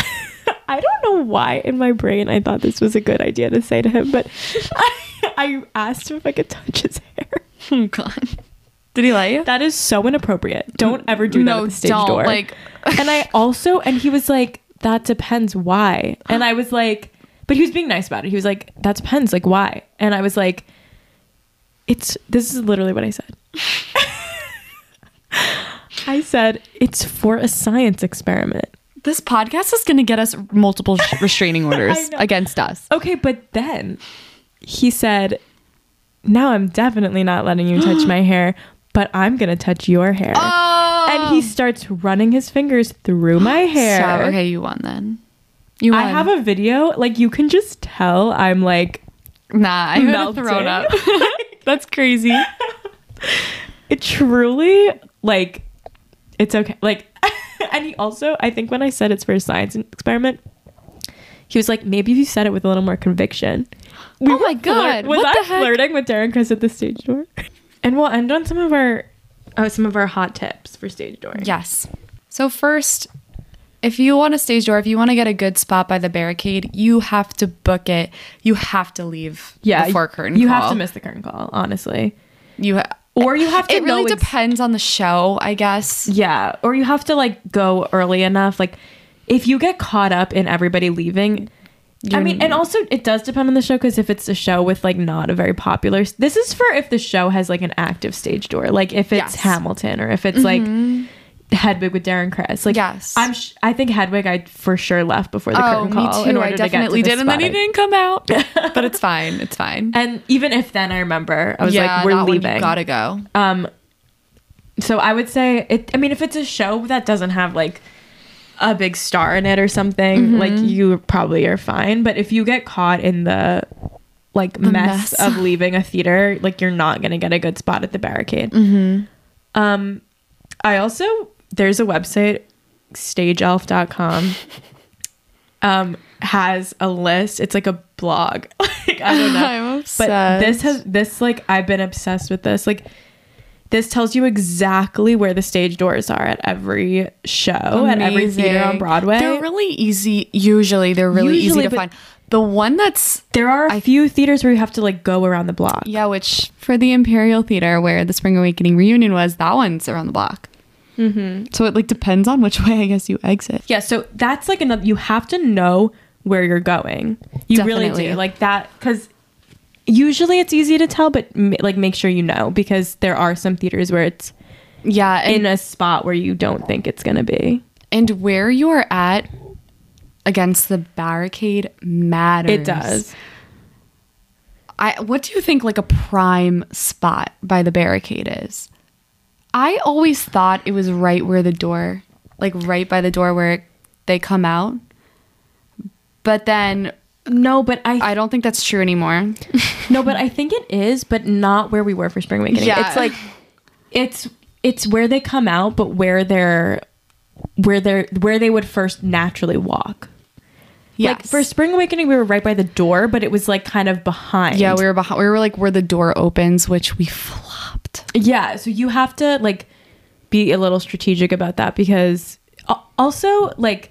I don't know why in my brain I thought this was a good idea to say to him, but I, I asked him if I could touch his hair. Oh God. Did he let you? That is so inappropriate. Don't ever do that No, at the stage don't. door. Like- and I also, and he was like, "That depends why," and I was like, but he was being nice about it. He was like, "That depends, like why," and I was like, "It's this is literally what I said." I said it's for a science experiment. This podcast is going to get us multiple restraining orders against us. Okay, but then he said, "Now I'm definitely not letting you touch my hair, but I'm gonna touch your hair." Oh. And he oh. starts running his fingers through my hair. So, okay, you won then. You won. I have a video, like you can just tell I'm like Nah, I would have melting. thrown up. That's crazy. it truly like it's okay. Like and he also I think when I said it's for a science experiment, he was like, maybe if you said it with a little more conviction. Oh my flirt- God, Was what I the heck? flirting with Darren Criss at the stage door? And we'll end on some of our oh, some of our hot tips for stage door. Yes. So first, if you want a stage door, if you want to get a good spot by the barricade, you have to book it. You have to leave Yeah. before curtain call. You call. have to miss the curtain call, honestly. You ha- Or you have to It really ex- depends on the show, I guess. Yeah, or you have to like go early enough. Like if you get caught up in everybody leaving, I You're- mean, and also it does depend on the show because if it's a show with like not a very popular, this is for if the show has like an active stage door, like if it's Yes. Mm-hmm. Hamilton or if it's like Hedwig with Darren Criss. Like Yes. I'm, sh- I think Hedwig I for sure left before the Oh, curtain me call. in too. order I to to definitely the did, and then he didn't come out. but it's fine. It's fine. And even if then I remember, I was yeah, like, we're that one you leaving. gotta go. Um, so I would say it. I mean, if it's a show that doesn't have like a big star in it or something, Mm-hmm. like you probably are fine. But if you get caught in the like mess, mess. of leaving a theater, like you're not gonna get a good spot at the barricade. Mm-hmm. Um, I also there's a website, stageelf.com. Um, has a list. It's like a blog. like I don't know. I'm obsessed. But this has this like I've been obsessed with this. Like this tells you exactly where the stage doors are at every show, at every theater on Broadway. They're really easy. Usually, they're really Usually, easy to find. The one that's there are a few theaters where you have to like go around the block. yeah, which for the Imperial Theater where the Spring Awakening reunion was, that one's around the block. Mm-hmm. So it like depends on which way I guess you exit. Yeah, so that's like another you have to know where you're going. You really do. Like that cuz usually it's easy to tell but m- like make sure you know because there are some theaters where it's Yeah, in a spot where you don't think it's going to be. and where you are at against the barricade matters. It does. I what do you think like a prime spot by the barricade is? I always thought it was right where the door, like right by the door where they come out. But then No, but I I don't think that's true anymore. No, but I think it is, but not where we were for Spring Awakening. Yeah. It's like it's it's where they come out, but where they're where they're where they would first naturally walk. Yeah. Like for Spring Awakening, we were right by the door, but it was like kind of behind. yeah, we were behind. We were like where the door opens, which we flopped. yeah. So you have to like be a little strategic about that because also like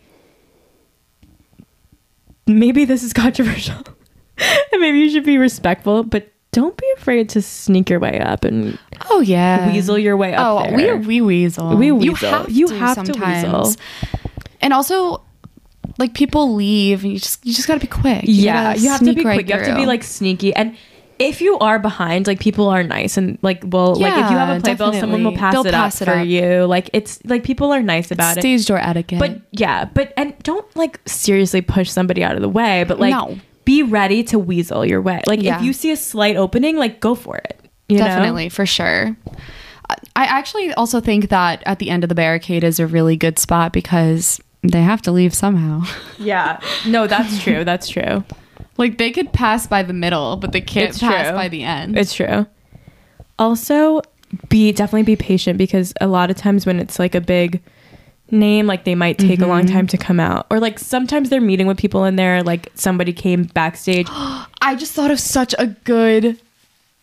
maybe this is controversial and maybe you should be respectful, but don't be afraid to sneak your way up and Oh yeah, weasel your way up Oh, there. we we weasel. We You weasel. have You to have to weasel. And also, like people leave, and you just you just gotta be quick. You yeah, you have to be right quick. You have to be like sneaky. And if you are behind, like people are nice and like well, like if you have a Yeah, playbill, someone will pass They'll it pass up it for up. you. Like it's like people are nice about it. Stage door etiquette. But yeah, but and don't like seriously push somebody out of the way, but like No. be ready to weasel your way. Like Yeah. if you see a slight opening, like go for it. You know? Definitely, for sure. I actually also think that at the end of the barricade is a really good spot because they have to leave somehow. Yeah. No, that's true. That's true. Like they could pass by the middle, but they can't It's pass true. by the end. It's true. Also, be definitely be patient because a lot of times when it's like a big name, like they might take a long mm-hmm. time to come out, or like sometimes they're meeting with people in there. Like somebody came backstage. I just thought of such a good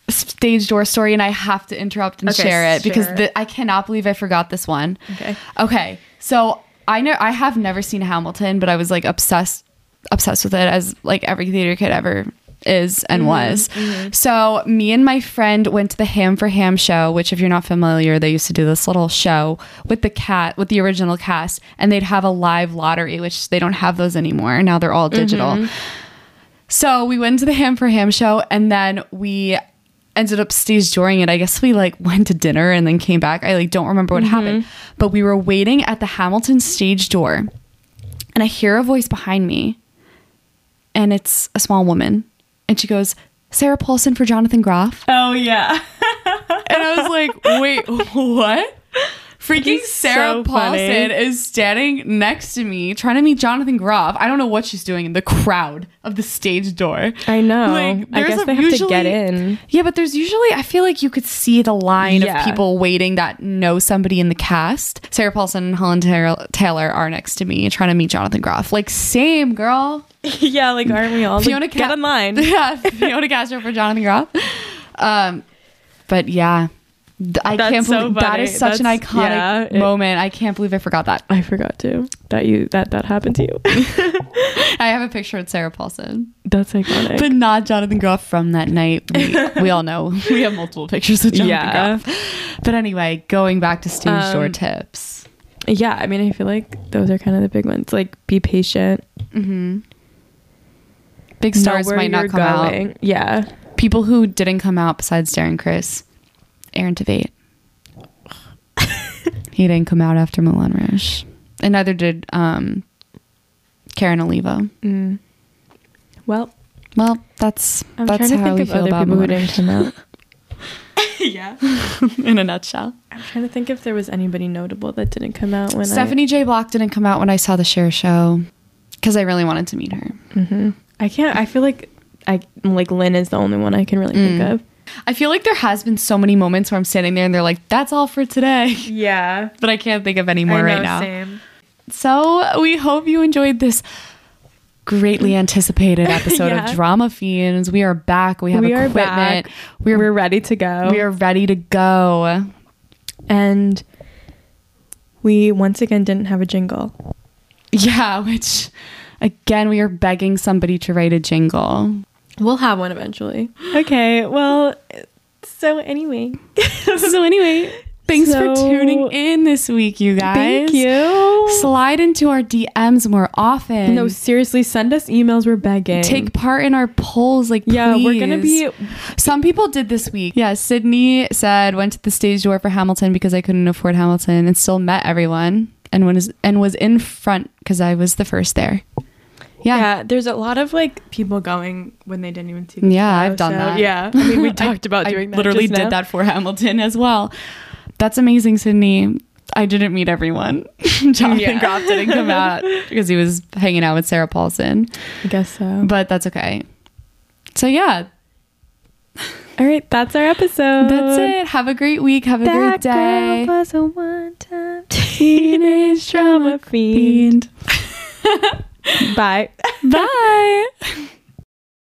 stage door story and I have to interrupt and Okay, share it because the, I cannot believe I forgot this one. Okay. Okay. So I know I have never seen Hamilton, but I was like obsessed obsessed with it as like every theater kid ever is and Mm-hmm, was. So me and my friend went to the Ham for Ham show, which if you're not familiar, they used to do this little show with the cat with the original cast and they'd have a live lottery, which they don't have those anymore. Now they're all digital. Mm-hmm. So we went to the Ham for Ham show and then we ended up stage dooring it. I guess we like went to dinner and then came back. I like don't remember what happened. But we were waiting at the Hamilton stage door and I hear a voice behind me and it's a small woman. And she goes, Sarah Paulson for Jonathan Groff. Oh yeah. And I was like, wait, what? Freaking Sarah so funny. Paulson is standing next to me trying to meet Jonathan Groff. I don't know what she's doing in the crowd of the stage door. I know. Like, I guess a- they have to get in. Yeah, but there's usually I feel like you could see the line Yeah. of people waiting that know somebody in the cast. Sarah Paulson and Holland Taylor, Taylor are next to me trying to meet Jonathan Groff. Like same girl. yeah, like aren't we all? Fiona like, get in line. yeah, Fiona Castro for Jonathan Groff. Um, but yeah, I That's can't so believe that funny. is such an That's- iconic yeah, it- moment. I can't believe I forgot that. I forgot to that you that that happened to you. I have a picture with Sarah Paulson, That's iconic. but not Jonathan Groff from that night. We, we all know we have multiple pictures with Jonathan Yeah. Groff. But anyway, going back to stage door Um, tips. yeah, I mean, I feel like those are kind of the big ones. Like, be patient. Mm-hmm. Big know stars where might not you're come out. Yeah. People who didn't come out besides Darren Criss, Aaron Tveit. he didn't come out after Moulin Rouge, and neither did um, Karen Olivo. Mm. Well, Well, that's I'm that's trying to how think we of feel other about people who Moulin didn't Rouge. come out. yeah. in a nutshell. I'm trying to think if there was anybody notable that didn't come out when Stephanie J. Block didn't come out when I saw the Cher show because I really wanted to meet her. I. hmm I can't. I feel like I like Lin is the only one I can really think Mm. of. I feel like there has been so many moments where I'm standing there and they're like, "That's all for today," Yeah. but I can't think of any more know, right now. Same. So we hope you enjoyed this greatly anticipated episode Yeah. of Drama Fiends. We are back. We have We equipment. We're We're ready to go. we are ready to go. and we once again didn't have a jingle. Yeah, which again we are begging somebody to write a jingle. We'll have one eventually. Okay. Well, so anyway, so anyway, thanks for tuning in this week, you guys. thank you. Slide into our DMs more often. no, seriously, send us emails. We're begging. Take part in our polls, like Yeah, we're gonna be. Some people did this week. Yeah, Sydney said went to the stage door for Hamilton because I couldn't afford Hamilton and still met everyone and was and was in front because I was the first there. Yeah. Yeah. there's a lot of like people going when they didn't even see. The Yeah, show, I've done so, that. Yeah, I mean, we talked about I doing that. Literally did now. that for Hamilton as well. That's amazing, Sydney. I didn't meet everyone. Jonathan Yeah. Groff didn't come out because he was hanging out with Sarah Paulson, I guess so. but that's okay. So yeah, All right, that's our episode. that's it. Have a great week. Have a That great day. girl was a one-time teenage drama. Fiend. Bye. Bye.